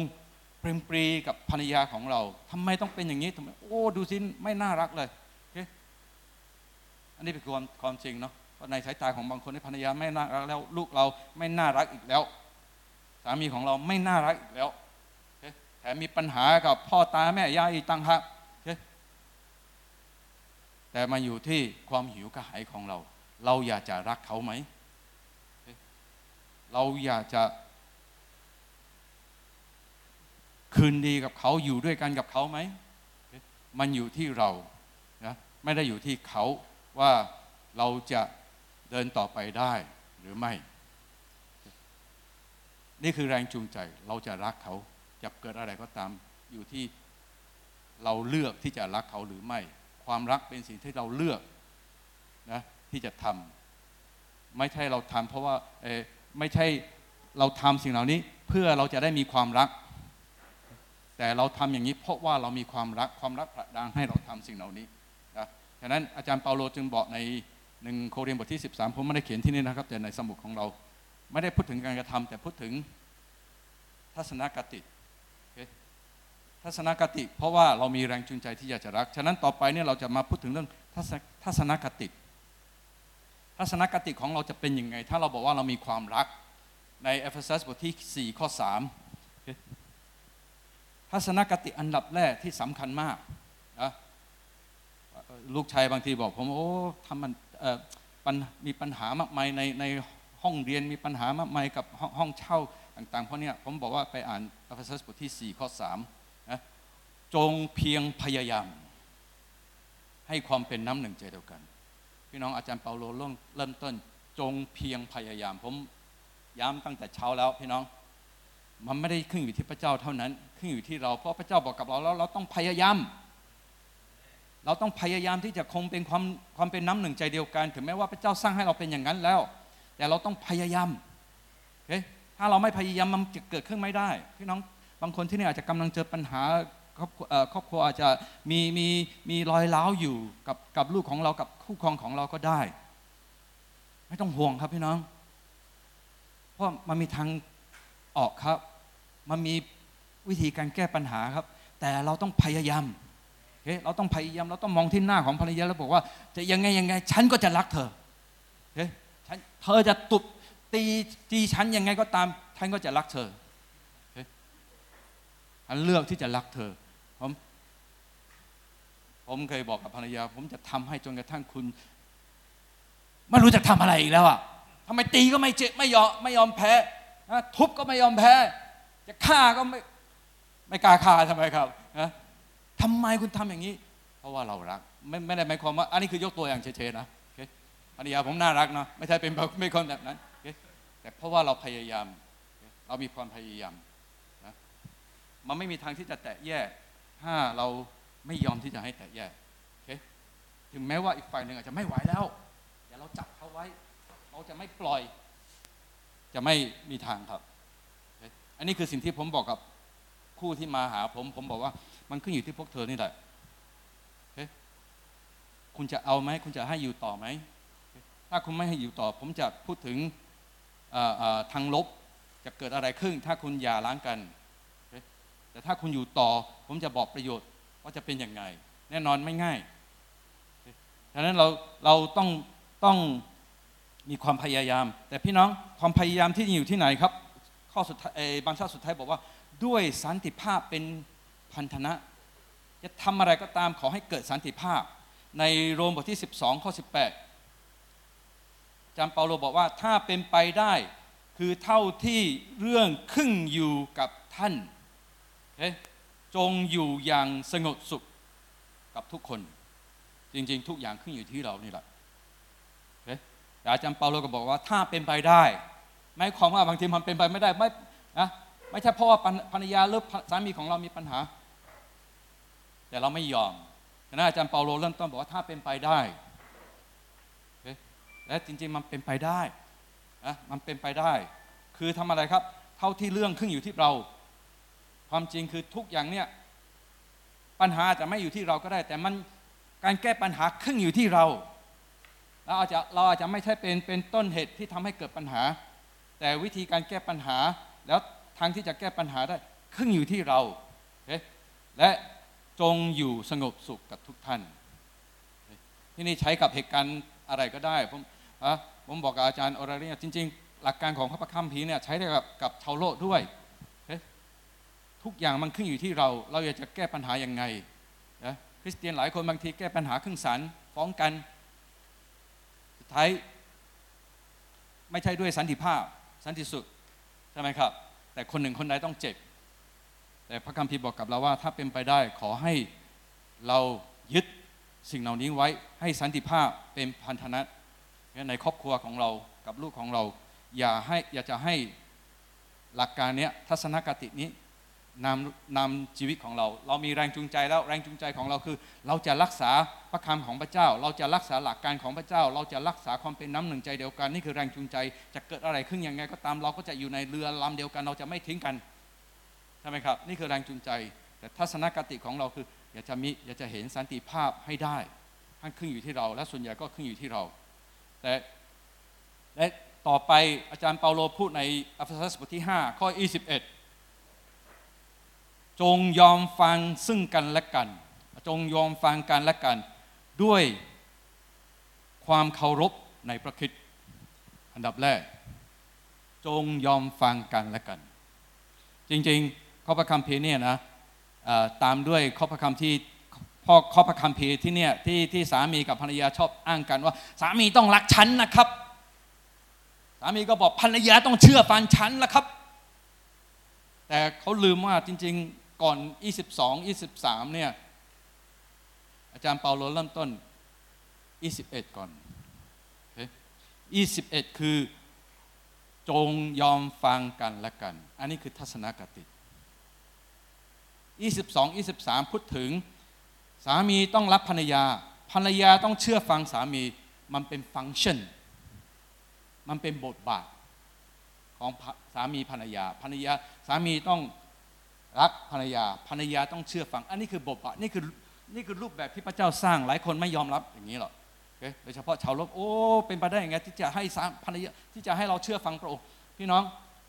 เปรมปรีกับภรรยาของเราทำไมต้องเป็นอย่างนี้ทำไมโอ้ดูสิไม่น่ารักเลย อันนี้เป็นความความจริงเนาะ ในสายตาของบางคนที่ภรรยาไม่น่ารักแล้ว ลูกเราไม่น่ารักอีกแล้ว สามีของเราไม่น่ารักอีกแล้วแถมมีปัญหากับพ่อตาแม่ยายอีกต่างหากแต่มาอยู่ที่ความหิวกระหายของเรา เราอยากจะรักเขาไหม เราอยากจะคืนดีกับเขาอยู่ด้วยกันกับเขาไหม มันอยู่ที่เรานะไม่ได้อยู่ที่เขาว่าเราจะ เดินต่อไปได้หรือไม่ นี่คือแรงจูงใจเราจะรักเขาจะเกิดอะไรก็ตามอยู่ที่เราเลือกที่จะรักเขาหรือไม่ ความรักเป็นสิ่งที่เราเลือกนะที่จะทำไม่ใช่เราทำเพราะว่าเอไม่ใช่เราทำสิ่งเหล่านี้เพื่อเราจะได้มีความรัก แต่เราทำอย่างนี้เพราะว่าเรามีความรักความรักผลักดันให้เราทำสิ่งเหล่านี้นะฉะนั้นอาจารย์เปาโลจึงบอกใน หนึ่งโครินธ์บทที่ 13 ผมไม่ได้เขียนที่นี่นะครับ แต่ในสมุดของเรา ไม่ได้พูดถึงการกระทำแต่พูดถึงทัศนคติทัศนคติ เพราะว่าเรามีแรงจูงใจที่อยากจะรัก ฉะนั้นต่อไปเนี่ยเราจะมาพูดถึงเรื่องทัศนคติ ทัศนคติของเราจะเป็นยังไง ถ้าเราบอกว่าเรามีความรักในเอเฟซัสบทที่ 4 ข้อ 3 ทัศนคติอันดับแรกที่สำคัญมากนะลูกชายบางทีบอกผมโอ้ทำมัน มีปัญหามากมายในในห้องเรียนมีปัญหามากมายกับห้องห้องเช่าต่างๆ เพราะเนี้ยผมบอกว่าไปอ่านอเฟซัสบทที่ 4 ข้อ3นะจงเพียงพยายาม ให้ความเป็นน้ำหนึ่งใจเดียวกัน พี่น้องอาจารย์เปาโลเริ่มต้น จงเพียงพยายาม ผมย้ำตั้งแต่เช้าแล้วพี่น้อง มันไม่ได้ขึ้นอยู่ที่พระเจ้าเท่านั้น ขึ้นอยู่ที่เราเพราะพระเจ้าบอกกับเราแล้วเราต้องพยายาม เราต้องพยายามที่จะคงเป็นความความเป็นน้ำหนึ่งใจเดียวกัน ถึงแม้ว่าพระเจ้าสร้างให้เราเป็นอย่างนั้นแล้ว แต่เราต้องพยายามเฮ้ถ้าเราไม่พยายามมันจะเกิดขึ้นไม่ได้พี่น้องบางคนที่นี่อาจจะกำลังเจอปัญหาครอบครัวเอ่อครอบครัวอาจจะมีมีมีรอยร้าวอยู่กับกับลูกของเรากับคู่ครองของเราก็ได้ ไม่ต้องห่วงครับพี่น้อง เพราะมันมีทางออกครับ มันมีวิธีการแก้ปัญหาครับ แต่เราต้องพยายาม อเคเราต้องพยายามเราต้องมองที่หน้าของภรรยาแล้วบอกว่า จะยังไงยังไง ฉันก็จะรักเธอโอเคฉันเธอจะตุบตีตีฉันยังไงก็ตาม ฉันก็จะรักเธอโอเคฉันเลือกที่จะรักเธอผมผมเคยบอกกับภรรยา ผมจะทำให้จนกระทั่งคุณไม่รู้จะทำอะไรอีกแล้วอะทำไมตีก็ไม่เจ็บไม่ยอมไม่ยอมแพ้ทุบก็ไม่ยอมแพ้ จะฆ่าก็ไม่ไม่กล้าฆ่าทำไมครับ ทำไมคุณทำอย่างนี้ เพราะว่าเรารัก ไม่ไม่ได้หมายความว่า อันนี้คือยกตัวอย่างเฉยๆนะโอเคภรรยาผมน่ารักเนาะไม่ใช่เป็นแบบไม่คนแบบนั้นโอเคแต่เพราะว่าเราพยายาม เรามีความพยายามนะมันไม่มีทางที่จะแตะแยกถ้าเราไม่ยอมที่จะให้แตะแยกโอเคถึงแม้ว่าอีกฝ่ายหนึ่งอาจจะไม่ไหวแล้วอย่าเราจับเขาไว้ เราจะไม่ปล่อย จะไม่มีทางครับ อันนี้คือสิ่งที่ผมบอกกับ คู่ที่มาหาผม ผมบอกว่า มันขึ้นอยู่ที่พวกเธอนี่แหละคุณจะเอาไหมคุณจะให้อยู่ต่อไหม ถ้าคุณไม่ให้อยู่ต่อ ผมจะพูดถึงทางลบจะเกิดอะไรขึ้น ถ้าคุณอย่าล้างกัน แต่ถ้าคุณอยู่ต่อ ผมจะบอกประโยชน์ว่าจะเป็นอยังไง แน่นอนไม่ง่ายดังนั้นเราเราต้องต้องมีความพยายาม แต่พี่น้องความพยายามที่อยู่ที่ไหนครับ ข้อสุดท้ายบางชาติสุดท้ายบอกว่า ด้วยสันติภาพเป็นพันธนะ จะทำอะไรก็ตามขอให้เกิดสันติภาพ ในโรมบทที่ 12 ข้อ 18จำเปาโลบอกว่าถ้าเป็นไปได้คือเท่าที่เรื่องขึ้นอยู่กับท่าน จงอยู่อย่างสงบสุขกับทุกคน จริง ๆ ทุกอย่างขึ้นอยู่ที่เรานี่แหละแต่อาจารย์เปาโลก็บอกว่าถ้าเป็นไปได้ ไม่ความว่าบางทีมันเป็นไปไม่ได้ไม่นะ ไม่ใช่เพราะว่าภรรยาหรือสามีของเรามีปัญหา แต่เราไม่ยอมฉะนั้นอาจารย์เปาโลเริ่มต้นบอกว่าถ้าเป็นไปได้และจริงๆมันเป็นไปได้นะมันเป็นไปได้ คือทำอะไรครับ เท่าที่เรื่องขึ้นอยู่ที่เรา ความจริงคือทุกอย่างเนี่ยปัญหาจะไม่อยู่ที่เราก็ได้ แต่มันการแก้ปัญหาขึ้นอยู่ที่เราเราอาจจะเราอาจจะไม่ใช่เป็นเป็นต้นเหตุที่ทำให้เกิดปัญหา แต่วิธีการแก้ปัญหาแล้ว ทางที่จะแก้ปัญหาได้ขึ้นอยู่ที่เรา และจงอยู่สงบสุขกับทุกท่าน ที่นี่ใช้กับเหตุการณ์อะไรก็ได้ ผมผมบอกกับอาจารย์อราเรียจริง ๆ หลักการของพระคัมภีร์เนี่ยใช้ได้กับกับชาวโลกด้วยทุกอย่างมันขึ้นอยู่ที่เรา เราอยากจะแก้ปัญหาอยังไงนะริสเตียนหลายคนบางทีแก้ปัญหาขึ้นศาลฟ้องกันสุดท้ายไม่ใช่ด้วยสันติภาพ สันติสุขใช่ไหมครับ แต่คนหนึ่งคนใดต้องเจ็บ แต่พระคัมภีร์บอกกับเราว่า ถ้าเป็นไปได้ขอให้เรายึดสิ่งเหล่านี้ไว้ให้สันติภาพเป็นพันธนะในครอบครัวของเรากับลูกของเรา อย่าให้อย่าจะให้หลักการเนี้ยทัศนคตินี้ นำนำชีวิตของเรา เรามีแรงจูงใจแล้วแรงจูงใจของเราคือ เราจะรักษาพระคำของพระเจ้า เราจะรักษาหลักการของพระเจ้า เราจะรักษาความเป็นน้ำหนึ่งใจเดียวกันนี่คือแรงจูงใจจะเกิดอะไรขึ้นยังไง ก็ตามเราก็จะอยู่ในเรือลำเดียวกัน เราจะไม่ทิ้งกันใช่ไหมครับ นี่คือแรงจูงใจ แต่ทัศนคติของเราคือ อยากจะมีอยากจะเห็นสันติภาพให้ได้ทั้งขึ้นอยู่ที่เรา และส่วนใหญ่ก็ขึ้นอยู่ที่เรา แต่และต่อไปอาจารย์เปาโลพูดในเอเฟซัสบทที่ 5 ข้อ 21 จงยอมฟังซึ่งกันและกัน จงยอมฟังกันและกัน ด้วยความเคารพในพระคริสต์อันดับแรก จงยอมฟังกันและกัน จริงๆข้อพระคัมภีร์เนี่ยนะตามด้วยข้อพระคัมภีร์พ่อข้อพระคัมภีร์ที่เนี่ยที่ที่สามีกับภรรยาชอบอ้างกันว่า สามีต้องรักฉันนะครับ สามีก็บอกภรรยาต้องเชื่อฟังฉันละครับ แต่เขาลืมว่าจริง ๆ ก่อน 22 23 เนี่ย อาจารย์เปาโลเริ่มต้น 21 ก่อน 21 คือจงยอมฟังกันและกัน อันนี้คือทัศนคติ 22 23 พูดถึงสามีต้องรับภรรยา ภรรยาต้องเชื่อฟังสามี มันเป็นฟังก์ชัน มันเป็นบทบาทของสามีภรรยา ภรรยาสามีต้อง รักภรรยาภรรยาต้องเชื่อฟัง อันนี้คือบทบาทนี่คือนี่คือรูปแบบที่พระเจ้าสร้างหลายคนไม่ยอมรับอย่างนี้หรอกโดยเฉพาะชาวโลกโอ้เป็นไปได้ยังไงที่จะให้สามภรรยาที่จะให้เราเชื่อฟังพระองค์พี่น้อง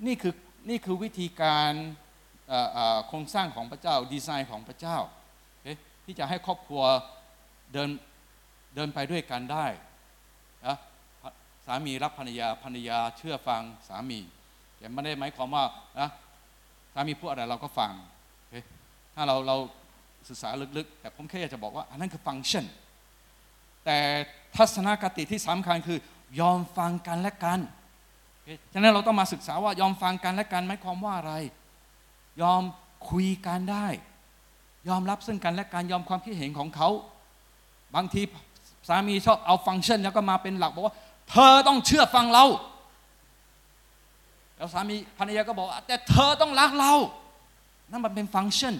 นี่คือนี่คือวิธีการโครงสร้างของพระเจ้าดีไซน์ของพระเจ้าที่จะให้ครอบครัวเดินเดินไปด้วยกันได้นะสามีรักภรรยาภรรยาเชื่อฟังสามีแต่ไม่ได้หมายความว่านะ สามีพูดอะไรเราก็ฟัง ถ้าเราเราศึกษาลึกๆ แต่ผมแค่อยากจะบอกว่า อันนั้นคือฟังก์ชัน แต่ทัศนคติที่สำคัญคือยอมฟังกันและกัน ฉะนั้นเราต้องมาศึกษาว่ายอมฟังกันและกันหมายความว่าอะไร ยอมคุยกันได้ ยอมรับซึ่งกันและการยอมความคิดเห็นของเขา บางทีสามีชอบเอาฟังก์ชันแล้วก็มาเป็นหลักบอกว่า เธอต้องเชื่อฟังเรา แล้วสามีภรรยาก็บอกแต่เธอต้องรักเรา นั่นมันเป็นฟังก์ชัน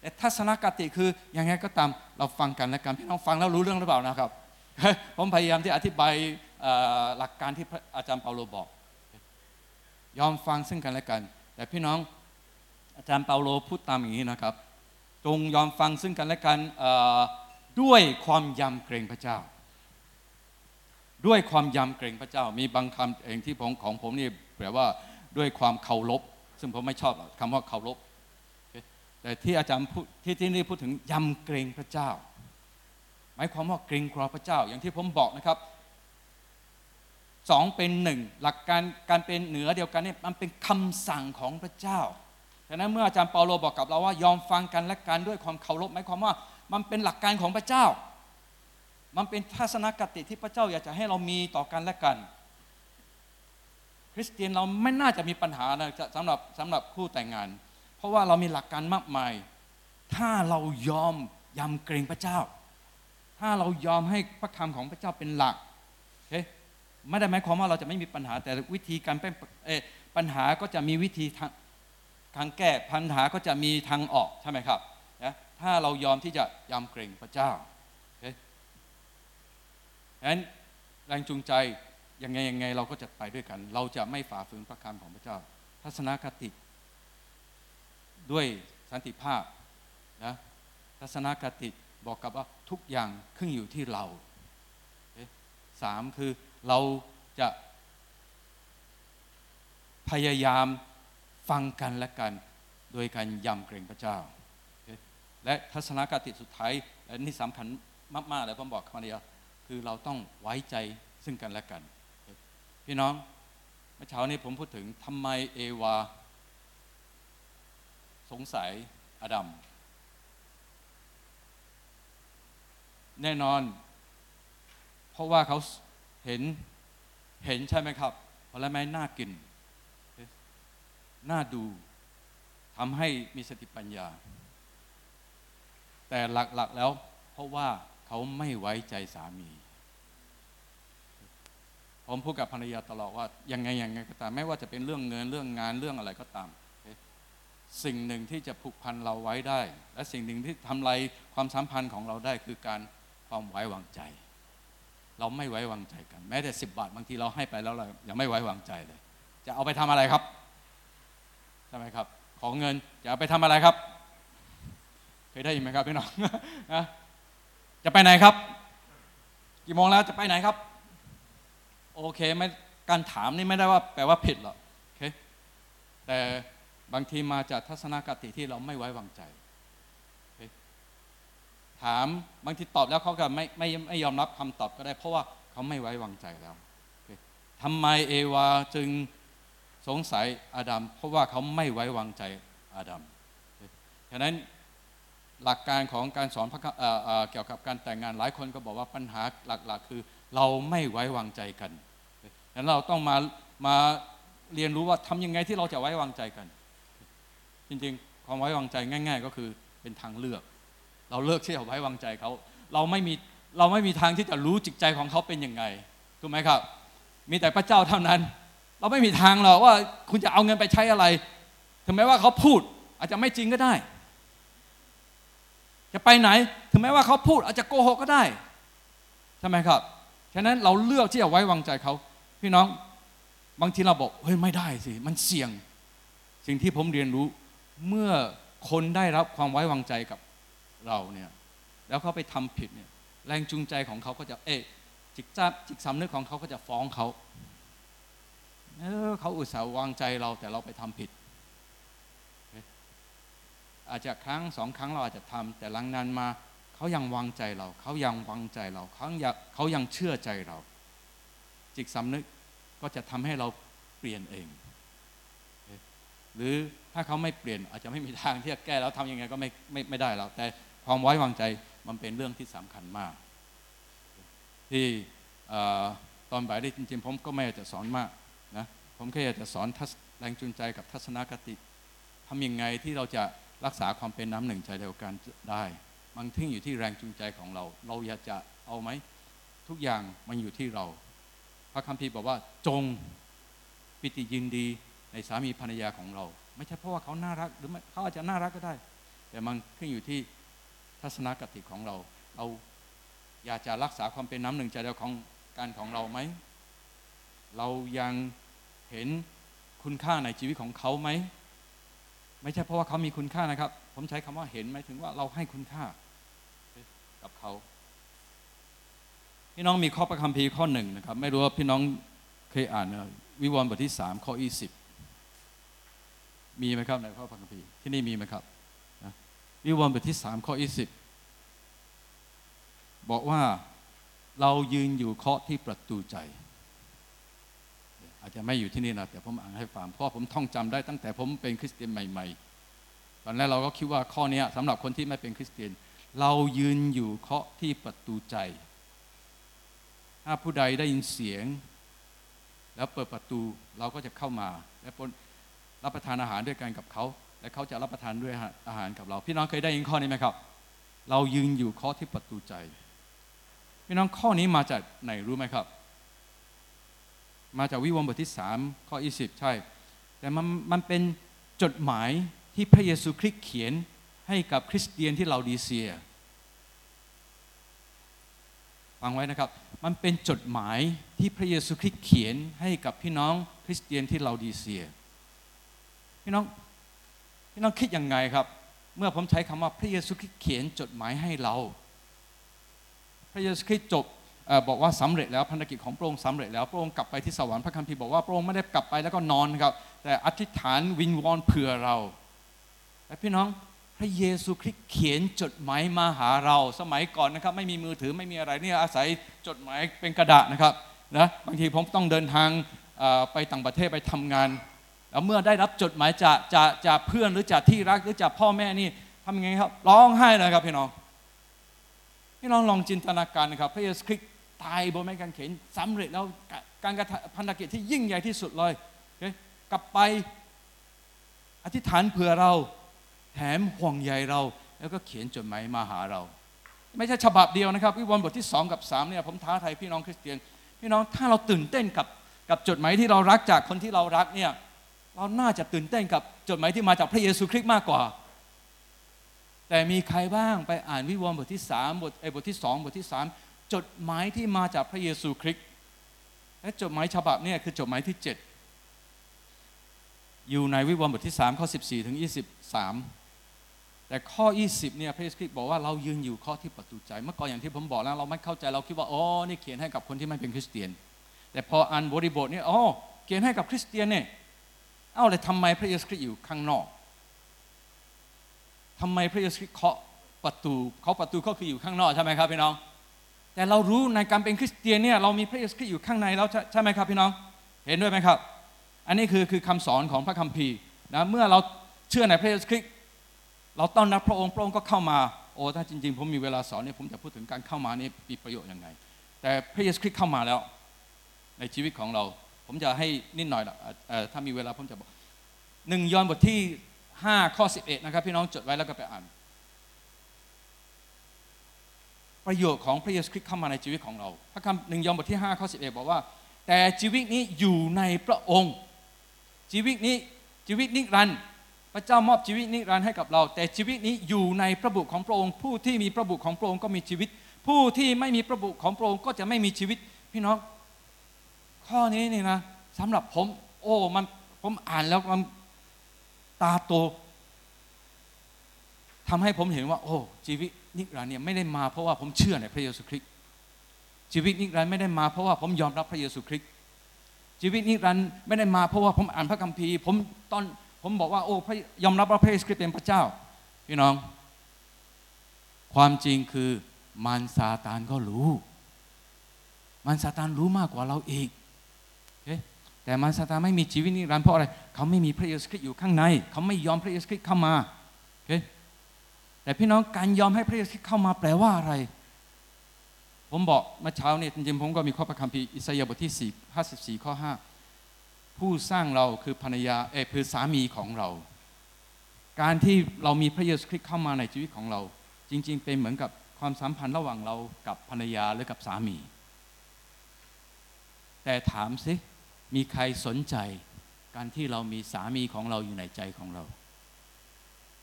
แต่ทัศนคติคือยังไงก็ตามเราฟังกันและกันพี่น้องฟังแล้วรู้เรื่องหรือเปล่านะครับ ผมพยายามที่อธิบายหลักการที่อาจารย์เปาโลบอก ยอมฟังซึ่งกันและกัน แต่พี่น้องอาจารย์เปาโลพูดตามอย่างนี้นะครับ จงยอมฟังซึ่งกันและกันด้วยความยำเกรงพระเจ้า ด้วยความยำเกรงพระเจ้า มีบางคำเองที่ผมของผมนี่แปลว่าด้วยความเคารพซึ่งผมไม่ชอบคำว่าเคารพแต่ที่อาจารย์พูดที่ที่นี่พูดถึงยำเกรงพระเจ้า หมายความว่าเกรงกลัวพระเจ้า อย่างที่ผมบอกนะครับสองเป็นหนึ่งหลักการการเป็นเหนือเดียวกันนี่มันเป็นคำสั่งของพระเจ้าฉะนั้นเมื่ออาจารย์เปาโลบอกกับเราว่ายอมฟังกันและกันด้วยความเคารพหมายความว่ามันเป็นหลักการของพระเจ้า มันเป็นทัศนคติที่พระเจ้าอยากจะให้เรามีต่อกันและกัน คริสเตียนเราไม่น่าจะมีปัญหานะสำหรับสำหรับคู่แต่งงาน เพราะว่าเรามีหลักการมากมาย ถ้าเรายอมยำเกรงพระเจ้า ถ้าเรายอมให้พระคำของพระเจ้าเป็นหลักเฮ้ไม่ได้หมายความว่าเราจะไม่มีปัญหา แต่วิธีการเป็นปัญหาก็จะมีวิธีทางทางแก้ปัญหาก็จะมีทางออกใช่ไหมครับนะถ้าเรายอมที่จะยำเกรงพระเจ้า นั้นแรงจูงใจยังไงยังไงเราก็จะไปด้วยกัน เราจะไม่ฝ่าฝืนพระคำของพระเจ้า ทัศนคติ ด้วยสันติภาพนะทัศนคติบอกกับว่าทุกอย่างขึ้นอยู่ที่เราสามคือเราจะพยายามฟังกันและกัน โดยการยำเกรงพระเจ้า และทัศนคติสุดท้ายและนี่สำคัญมากๆเลยผมบอกคำเดียว คือเราต้องไว้ใจซึ่งกันและกัน พี่น้องเมื่อเช้านี้ผมพูดถึงทำไมเอวา สงสัยอดัมแน่นอน เพราะว่าเขาเห็นเห็นใช่ไหมครับผลไม้น่ากิน น่าดูทำให้มีสติปัญญา แต่หลักๆแล้วเพราะว่า เขาไม่ไว้ใจสามี ผมพูดกับภรรยาตลอดว่ายังไงยังไงก็ตามไม่ว่าจะเป็นเรื่องเงินเรื่องงานเรื่องอะไรก็ตาม สิ่งหนึ่งที่จะผูกพันเราไว้ได้ และสิ่งหนึ่งที่ทำลายความสัมพันธ์ของเราได้คือการความไว้วางใจ เราไม่ไว้วางใจกัน แม้แต่สิบบาทบางทีเราให้ไปแล้วเรายังไม่ไว้วางใจเลย จะเอาไปทำอะไรครับใช่ไหมครับ ของเงินจะเอาไปทำอะไรครับ เคยได้ยินไหมครับพี่น้องนะ จะไปไหนครับ กี่โมงแล้วจะไปไหนครับ โอเคไม่การถามนี่ไม่ได้ว่าแปลว่าผิดหรอกโอเคแต่บางทีมาจากทัศนคติที่เราไม่ไว้วางใจ ถามบางทีตอบแล้วเขาก็ไม่ไม่ไม่ยอมรับคำตอบก็ได้ เพราะว่าเขาไม่ไว้วางใจแล้วทำไมเอวาจึงสงสัยอาดัมเพราะว่าเขาไม่ไว้วางใจอาดัมฉะนั้น หลักการของการสอนเกี่ยวกับการแต่งงานหลายคนก็บอกว่าปัญหาหลักๆ คือเราไม่ไว้วางใจกันฉะนั้นเราต้องมามาเรียนรู้ว่าทำยังไงที่เราจะไว้วางใจกัน จริงๆ ความไว้วางใจง่าย ๆ ก็คือเป็นทางเลือก เราเลือกที่จะไว้วางใจเขาเราไม่มีเราไม่มีทางที่จะรู้จิตใจของเขาเป็นยังไงถูกไหมครับ มีแต่พระเจ้าเท่านั้น เราไม่มีทางหรอกว่าคุณจะเอาเงินไปใช้อะไร ถึงแม้ว่าเขาพูดอาจจะไม่จริงก็ได้ จะไปไหน ถึงแม้ว่าเขาพูดอาจจะโกหกก็ได้ใช่ไหมครับ ฉะนั้นเราเลือกที่จะไว้วางใจเขา พี่น้องบางทีเราบอกเฮ้ยไม่ได้สิ มันเสี่ยง สิ่งที่ผมเรียนรู้ เมื่อคนได้รับความไว้วางใจกับเราเนี่ยแล้วเขาไปทำผิดเนี่ยแรงจูงใจของเขาก็จะเอ๊ะจิตจับจิตสำนึกของเขาก็จะฟ้องเขาเออเขาอุตส่าห์วางใจเราแต่เราไปทำผิด อาจจะครั้งสองครั้งเราอาจจะทำแต่หลังนั้นมาเขายังวางใจเรา เขายังวางใจเราเขายังเขายังเชื่อใจเรา จิตสำนึกก็จะทำให้เราเปลี่ยนเอง หรือถ้าเขาไม่เปลี่ยนอาจจะไม่มีทางที่จะแก้แล้วทำยังไงก็ไม่ไม่ไม่ได้แล้วแต่ความไว้วางใจมันเป็นเรื่องที่สำคัญมาก ที่ตอนบ่ายได้จริงๆ ผมก็ไม่อยากจะสอนมากนะผมแค่อยากจะสอนแรงจูงใจกับทัศนคติทำยังไงที่เราจะ รักษาความเป็นน้ำหนึ่งใจเดียวกันได้บางที่อยู่ที่แรงจูงใจของเรา เราอยากจะเอาไหม ทุกอย่างมันอยู่ที่เรา พระคัมภีร์บอกว่าจงปิติยินดีในสามีภรรยาของเรา ไม่ใช่เพราะว่าเขาน่ารักหรือเขาอาจจะน่ารักก็ได้ แต่มันขึ้นอยู่ที่ทัศนคติของเรา เราอยากจะรักษาความเป็นน้ำหนึ่งใจเดียวของการของเราไหม เรายังเห็นคุณค่าในชีวิตของเขาไหม ไม่ใช่เพราะว่าเขามีคุณค่านะครับ ผมใช้คำว่าเห็นหมายถึงว่าเราให้คุณค่ากับเขาพี่น้องมีข้อประคัมภีร์ข้อหนึ่งนะครับ ไม่รู้ว่าพี่น้องเคยอ่านวิวรณ์บทที่สามข้อยี่สิบมีไหมครับในข้อประคัมภีร์ที่นี่มีไหมครับวิวรณ์บทที่สามข้อยี่สิบบอกว่าเรายืนอยู่เคาะที่ประตูใจ อาจจะไม่อยู่ที่นี่นะแต่ผมอ่านให้ฟังเพราะผมท่องจำได้ตั้งแต่ผมเป็นคริสเตียนใหม่ ๆ ตอนแรกเราก็คิดว่าข้อนี้สำหรับคนที่ไม่เป็นคริสเตียน เรายืนอยู่เคาะที่ประตูใจ ถ้าผู้ใดได้ยินเสียง แล้วเปิดประตูเราก็จะเข้ามา และรับประทานอาหารด้วยกันกับเขา และเขาจะรับประทานด้วยอาหารกับเรา พี่น้องเคยได้ยินข้อนี้ไหมครับ เรายืนอยู่เคาะที่ประตูใจ พี่น้องข้อนี้มาจากไหนรู้ไหมครับ มาจากวิวรณ์บทที่สามข้อยี่สิบใช่ แต่มันมันเป็นจดหมายที่พระเยซูคริสต์เขียนให้กับคริสเตียนที่เราดีเซียฟังไว้นะครับ มันเป็นจดหมายที่พระเยซูคริสต์เขียนให้กับพี่น้องคริสเตียนที่เราดีเซีย พี่น้องพี่น้องคิดยังไงครับ เมื่อผมใช้คำว่าพระเยซูคริสต์เขียนจดหมายให้เรา พระเยซูคริสต์จบ บอกว่าสำเร็จแล้วภารกิจของพระองค์สำเร็จแล้วพระองค์กลับไปที่สวรรค์พระคัมภีร์บอกว่าพระองค์ไม่ได้กลับไปแล้วก็นอนครับ แต่อธิษฐานวิงวอนเผื่อเราและพี่น้องพระเยซูคริสต์เขียนจดหมายมาหาเราสมัยก่อนนะครับ ไม่มีมือถือไม่มีอะไรนี่อาศัยจดหมายเป็นกระดาษนะครับนะบางทีผมต้องเดินทางไปต่างประเทศไปทำงานแล้วเมื่อได้รับจดหมายจากจากจากเพื่อนหรือจากที่รักหรือจากพ่อแม่นี่ทำยังไงครับร้องไห้เลยครับพี่น้องพพี่น้องลองจินตนาการนะครับ พระเยซูคริสต์ ตายบนไม้กางเขนสำเร็จแล้วการกระพันธกิจที่ยิ่งใหญ่ที่สุดเลยกลับไปอธิษฐานเผื่อเราแถมห่วงใยเรา แล้วก็เขียนจดหมายมาหาเรา ไม่ใช่ฉบับเดียวนะครับวิวรณ์บทที่สองกับสามเนี่ยผมท้าทายพี่น้องคริสเตียน พี่น้องถ้าเราตื่นเต้นกับกับจดหมายที่เรารักจากคนที่เรารักเนี่ยเราน่าจะตื่นเต้นกับจดหมายที่มาจากพระเยซูคริสต์มากกว่า แต่มีใครบ้างไปอ่านวิวรณ์บทที่สามบทไอ้บทที่สองบทที่สาม จดหมายที่มาจากพระเยซูคริสต์และจดหมายฉบับนี่ยคือจดหมายที่เจ็ดอยู่ในวิวรณ์บทที่สามข้อสิบสี่ถึงยี่สิบสามแต่ข้อ 20เนี่ยพระเยซูคริสต์บอกว่าเรายืนอยู่ข้อที่ประตูใจ เมื่อก่อนอย่างที่ผมบอกแล้วเราไม่เข้าใจเราคิดว่าอ๋อนี่เขียนให้กับคนที่ไม่เป็นคริสเตียน แต่พออ่านบริบทเนี่ยอ๋อเขียนให้กับคริสเตียนเนี่ยเอ้าเลยทำไมพระเยซูคริสต์อยู่ข้างนอกทำไมพระเยซูคริสต์เคาะประตูเคาะประตูก็คืออยู่ข้างนอกใช่ไหมครับพี่น้อง แต่เรารู้ในการเป็นคริสเตียนเนี่ยเรามีพระเยซูคริสต์อยู่ข้างในแล้วใช่ไหมครับพี่น้อง เห็นด้วยไหมครับ อันนี้คือคือคำสอนของพระคัมภีร์นะเมื่อเราเชื่อในพระเยซูคริสต์เราต้อนรับพระองค์พระองค์ก็เข้ามาโอ้ถ้าจริง ๆ ผมมีเวลาสอนเนี่ยผมจะพูดถึงการเข้ามานี่มีประโยชน์ยังไง แต่พระเยซูคริสต์เข้ามาแล้ว ในชีวิตของเรา ผมจะให้นิดหน่อยละถ้ามีเวลาผมจะบอกหนึ่งยอห์นบทที่ห้าข้อสิบเอ็ดนะครับ พี่น้องจดไว้แล้วก็ไปอ่าน ประโยชน์ของพระเยซูคริสต์เข้ามาในชีวิตของเรา พระคำหนึ่งยอห์นบทที่ห้าข้อสิบเอ็ดบอกว่า แต่ชีวิตนี้อยู่ในพระองค์ ชีวิตนี้ชีวิตนิรันดร์พระเจ้ามอบชีวิตนิรันดร์ให้กับเรา แต่ชีวิตนี้อยู่ในพระบุตรของพระองค์ ผู้ที่มีพระบุตรของพระองค์ก็มีชีวิต ผู้ที่ไม่มีพระบุตรของพระองค์ก็จะไม่มีชีวิต พี่น้อง ข้อนี้นี่นะสำหรับผม โอ้มันผมอ่านแล้วมันตาโตทำให้ผมเห็นว่า โอ้ชีวิต นิรันดร์เนี่ยไม่ได้มาเพราะว่าผมเชื่อในพระเยซูคริสต์ชีวิตนิรันดร์ไม่ได้มาเพราะว่าผมยอมรับพระเยซูคริสต์ชีวิตนิรันดร์ไม่ได้มาเพราะว่าผมอ่านพระคัมภีร์ ผมตอนผมบอกว่าโอ้ยอมรับว่าพระเยซูคริสต์เป็นพระเจ้าพี่น้อง ความจริงคือมันซาตานก็รู้มันซาตานรู้มากกว่าเราอีกแต่มันซาตานไม่มีชีวิตนิรันดร์เพราะอะไร เขาไม่มีพระเยซูคริสต์อยู่ข้างใน เขาไม่ยอมพระเยซูคริสต์เข้ามา แต่พี่น้องการยอมให้พระเยซูเข้ามาแปลว่าอะไร ผมบอกเมื่อเช้าเนี่ยจริงๆผมก็มีข้อพระคัมภีร์อิสยาห์บทที่4 54 ข้อ 5 ผู้สร้างเราคือภรรยาเอคือสามีของเรา การที่เรามีพระเยซูคริสต์เข้ามาในชีวิตของเรา จริง ๆ เป็นเหมือนกับความสัมพันธ์ระหว่างเรากับภรรยาหรือกับสามี แต่ถามสิมีใครสนใจการที่เรามีสามีของเราอยู่ในใจของเรา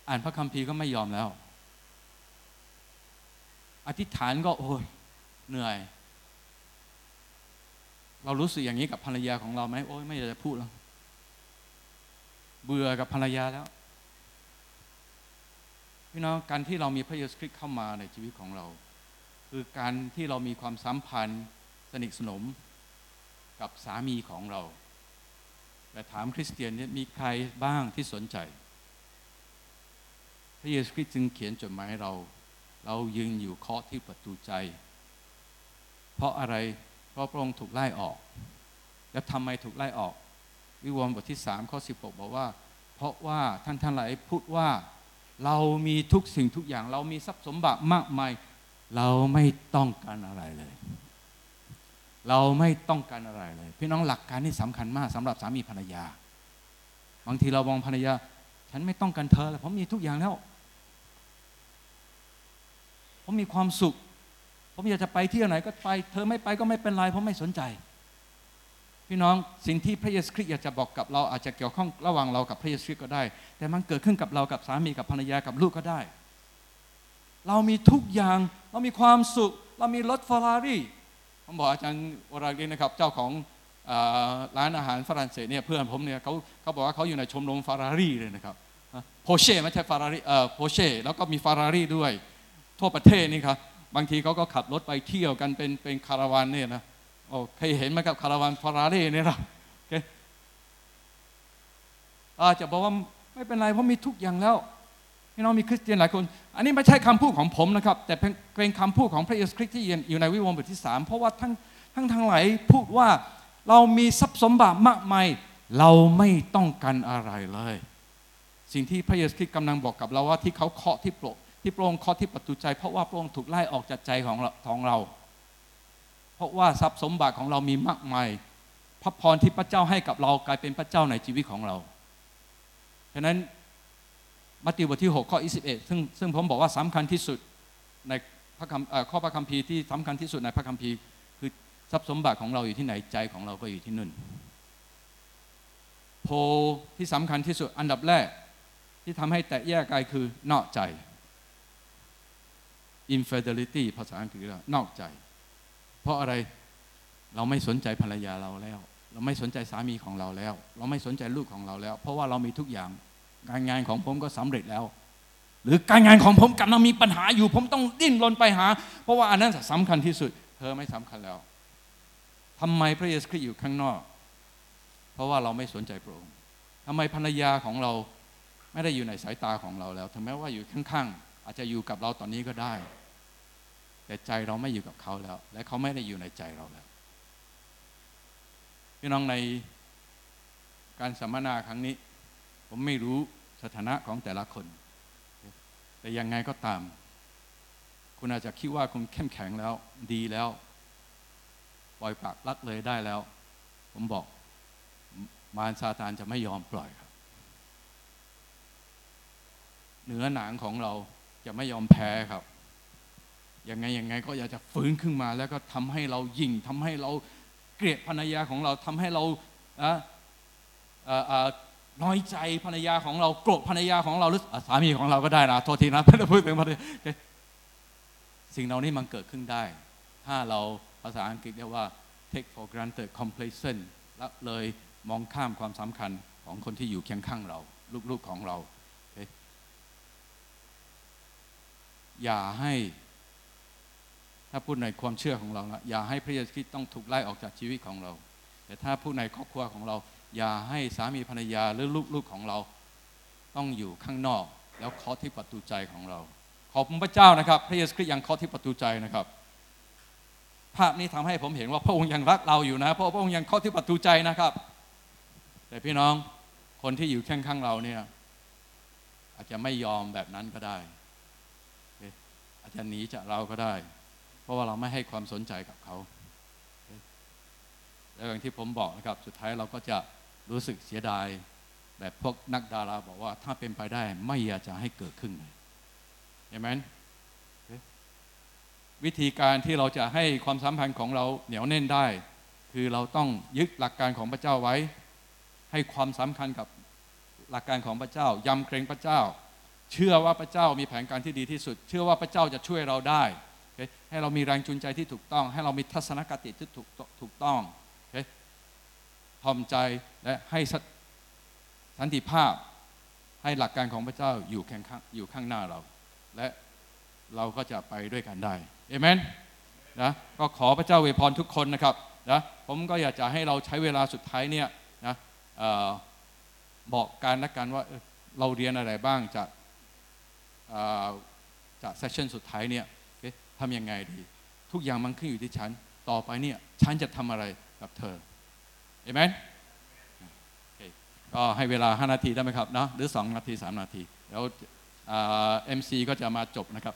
อ่านพระคัมภีร์ก็ไม่ยอมแล้ว อธิษฐานก็โอ้ยเหนื่อย เรารู้สึกอย่างนี้กับภรรยาของเราไหมโอ้ยไม่อยากจะพูดแล้วเบื่อกับภรรยาแล้วพี่น้องการที่เรามีพระเยซูคริสต์เข้ามาในชีวิตของเรา คือการที่เรามีความสัมพันธ์สนิทสนมกับสามีของเรา แต่ถามคริสเตียนเนี่ยมีใครบ้างที่สนใจ พระเยซูคริสต์จึงเขียนจดหมายให้เรา เรายืนอยู่เคาะที่ประตูใจ เพราะอะไร เพราะพระองค์ถูกไล่ออก แล้วทำไมถูกไล่ออก วิวรณ์บทที่สามข้อสิบหกบอกว่า เพราะว่าท่านท่านหลายพูดว่า เรามีทุกสิ่งทุกอย่าง เรามีทรัพย์สมบัติมากมาย เราไม่ต้องการอะไรเลย เราไม่ต้องการอะไรเลย พี่น้องหลักการนี่สำคัญมากสำหรับสามีภรรยา บางทีเรามองภรรยา ฉันไม่ต้องการเธอแล้วผมมีทุกอย่างแล้ว ผมมีความสุข ผมอยากจะไปเที่ยวไหนก็ไป เธอไม่ไปก็ไม่เป็นไรเพราะไม่สนใจ พี่น้องสิ่งที่พระเยซูคริสต์อยากจะบอกกับเราอาจจะเกี่ยวข้องระหว่างเรากับพระเยซูคริสต์ก็ได้ แต่มันเกิดขึ้นกับเรากับสามีกับภรรยากับลูกก็ได้ เรามีทุกอย่าง เรามีความสุข เรามีรถฟอร์รารี่ผมบอกอาจารย์วรารีนะครับ เจ้าของร้านอาหารฝรั่งเศสเนี่ยเพื่อนผมเนี่ยเขาเขาบอกว่าเขาอยู่ในชมรมฟารารี่เลยนะครับโพเช่ไม่ใช่ฟารารี่เออโพเช่แล้วก็มีฟารารี่ด้วย ทั่วประเทศนี่ครับบางทีเขาก็ขับรถไปเที่ยวกันเป็นเป็นคาราวานเนี่ยนะโอ้เคยเห็นไหมครับคาราวานฟารารี่เนี่ยนะอาจะบอกว่าไม่เป็นไรเพราะมีทุกอย่างแล้วพี่น้องมีคริสเตียนหลายคน อันนี้ไม่ใช่คำพูดของผมนะครับ แต่เป็นคำพูดของพระเยซูคริสต์ที่อยู่ในวิวรณ์บทที่สามเพราะว่าทั้งทั้งทั้งหลายพูดว่าเรามีทรัพย์สมบัติมากมายเราไม่ต้องการอะไรเลย สิ่งที่พระเยซูคริสต์กำลังบอกกับเราว่าที่เขาเคาะที่โปร ที่พระองค์เคาะที่ประตูใจ เพราะว่าพระองค์ถูกไล่ออกจากใจของเราของเรา เพราะว่าทรัพย์สมบัติของเรามีมากมายพระพรที่พระเจ้าให้กับเรากลายเป็นพระเจ้าในชีวิตของเราฉะนั้นมัทธิวบทที่ 6 ข้อ 21 ซึ่งซึ่งผมบอกว่าสำคัญที่สุดในพระคำข้อพระคัมภีร์ที่สำคัญที่สุดในพระคัมภีร์คือทรัพย์สมบัติของเราอยู่ที่ไหนใจของเราก็อยู่ที่นั่นโพที่สำคัญที่สุดอันดับแรกที่ทำให้แตกแยกกันคือนอกใจ infidelity ภาษาอังกฤษเรียกว่านอกใจ เพราะอะไรเราไม่สนใจภรรยาเราแล้ว เราไม่สนใจสามีของเราแล้ว เราไม่สนใจลูกของเราแล้ว เพราะว่าเรามีทุกอย่างการงานของผมก็สำเร็จแล้ว หรือการงานของผมกำลังมีปัญหาอยู่ ผมต้องดิ้นรนไปหา เพราะว่าอันนั้นสำคัญที่สุด เธอไม่สำคัญแล้วทำไมพระเยซูคริสต์อยู่ข้างนอก เพราะว่าเราไม่สนใจพระองค์ทำไมภรรยาของเราไม่ได้อยู่ในสายตาของเราแล้วถึงแม้ว่าอยู่ข้างๆ อาจจะอยู่กับเราตอนนี้ก็ได้ แต่ใจเราไม่อยู่กับเขาแล้ว และเขาไม่ได้อยู่ในใจเราแล้วพี่น้องในการสัมมนาครั้งนี้ ผมไม่รู้สถานะของแต่ละคน แต่ยังไงก็ตาม คุณอาจจะคิดว่าคุณเข้มแข็งแล้วดีแล้ว ปล่อยปากลักเลยได้แล้ว ผมบอกมารซาตานจะไม่ยอมปล่อยครับเนื้อหนังของเรา จะไม่ยอมแพ้ครับยังไงยังไงก็อยากจะฟื้นขึ้นมา แล้วก็ทำให้เรายิ่งทำให้เราเกลียดภรรยาของเราทำให้เราอะเอ่อเอ่อน้อยใจภรรยาของเราโกรธภรรยาของเราหรือสามีของเราก็ได้นะโทษทีนะไม่ได้พูดถึงภรรยาสิ่งเหล่านี้มันเกิดขึ้นได้ ถ้าเราภาษาอังกฤษเรียกว่า take for granted complacent ละเลยมองข้ามความสำคัญของคนที่อยู่เคียงข้างเรา ลูกๆของเราโอย่าให้ ถ้าพูดในความเชื่อของเรานะอย่าให้พระเยซูคริสต์ต้องถูกไล่ออกจากชีวิตของเรา แต่ถ้าพูดในครอบครัวของเรา อย่าให้สามีภรรยาหรือลูกๆของเรา ต้องอยู่ข้างนอก แล้วเคาะที่ประตูใจของเรา ขอบคุณพระเจ้านะครับ พระเยซูคริสต์ยังเคาะที่ประตูใจนะครับ ภาพนี้ทำให้ผมเห็นว่าพระองค์ยังรักเราอยู่นะ เพราะพระองค์ยังเคาะที่ประตูใจนะครับ แต่พี่น้องคนที่อยู่ข้างๆเราเนี่ยอาจจะไม่ยอมแบบนั้นก็ได้ อาจจะหนีจากเราก็ได้ เพราะว่าเราไม่ให้ความสนใจกับเขาแล้วอย่างที่ผมบอกนะครับ สุดท้ายเราก็จะรู้สึกเสียดาย แบบพวกนักดาราบอกว่าถ้าเป็นไปได้ไม่อยากจะให้เกิดขึ้นเลยเห็นไหมวิธีการที่เราจะให้ความสัมพันธ์ของเราเหนียวแน่นได้ คือเราต้องยึดหลักการของพระเจ้าไว้ ให้ความสำคัญกับหลักการของพระเจ้ายำเกรงพระเจ้า เชื่อว่าพระเจ้ามีแผนการที่ดีที่สุด เชื่อว่าพระเจ้าจะช่วยเราได้ ให้เรามีแรงจูงใจที่ถูกต้อง ให้เรามีทัศนคติที่ถูกถูกต้องโอเคทอมใจและให้สันสันติภาพให้หลักการของพระเจ้าอยู่ข้างอยู่ข้างหน้าเรา และเราก็จะไปด้วยกันได้เอเมนนะก็ขอพระเจ้าอวพรทุกคนนะครับนะผมก็อยากจะให้เราใช้เวลาสุดท้ายเนี่ยนะออบอกกันและกันว่าเราเรียนอะไรบ้างจาก จากเซสชันสุดท้ายเนี่ยทำยังไงดี ทุกอย่างมันขึ้นอยู่ที่ฉัน ต่อไปเนี่ยฉันจะทำอะไรกับเธอเอเมนก็ให้เวลา 5 นาทีได้ไหมครับเนาะหรือ 2 นาที 3 นาที แล้วเอ็มซีก็จะมาจบนะครับ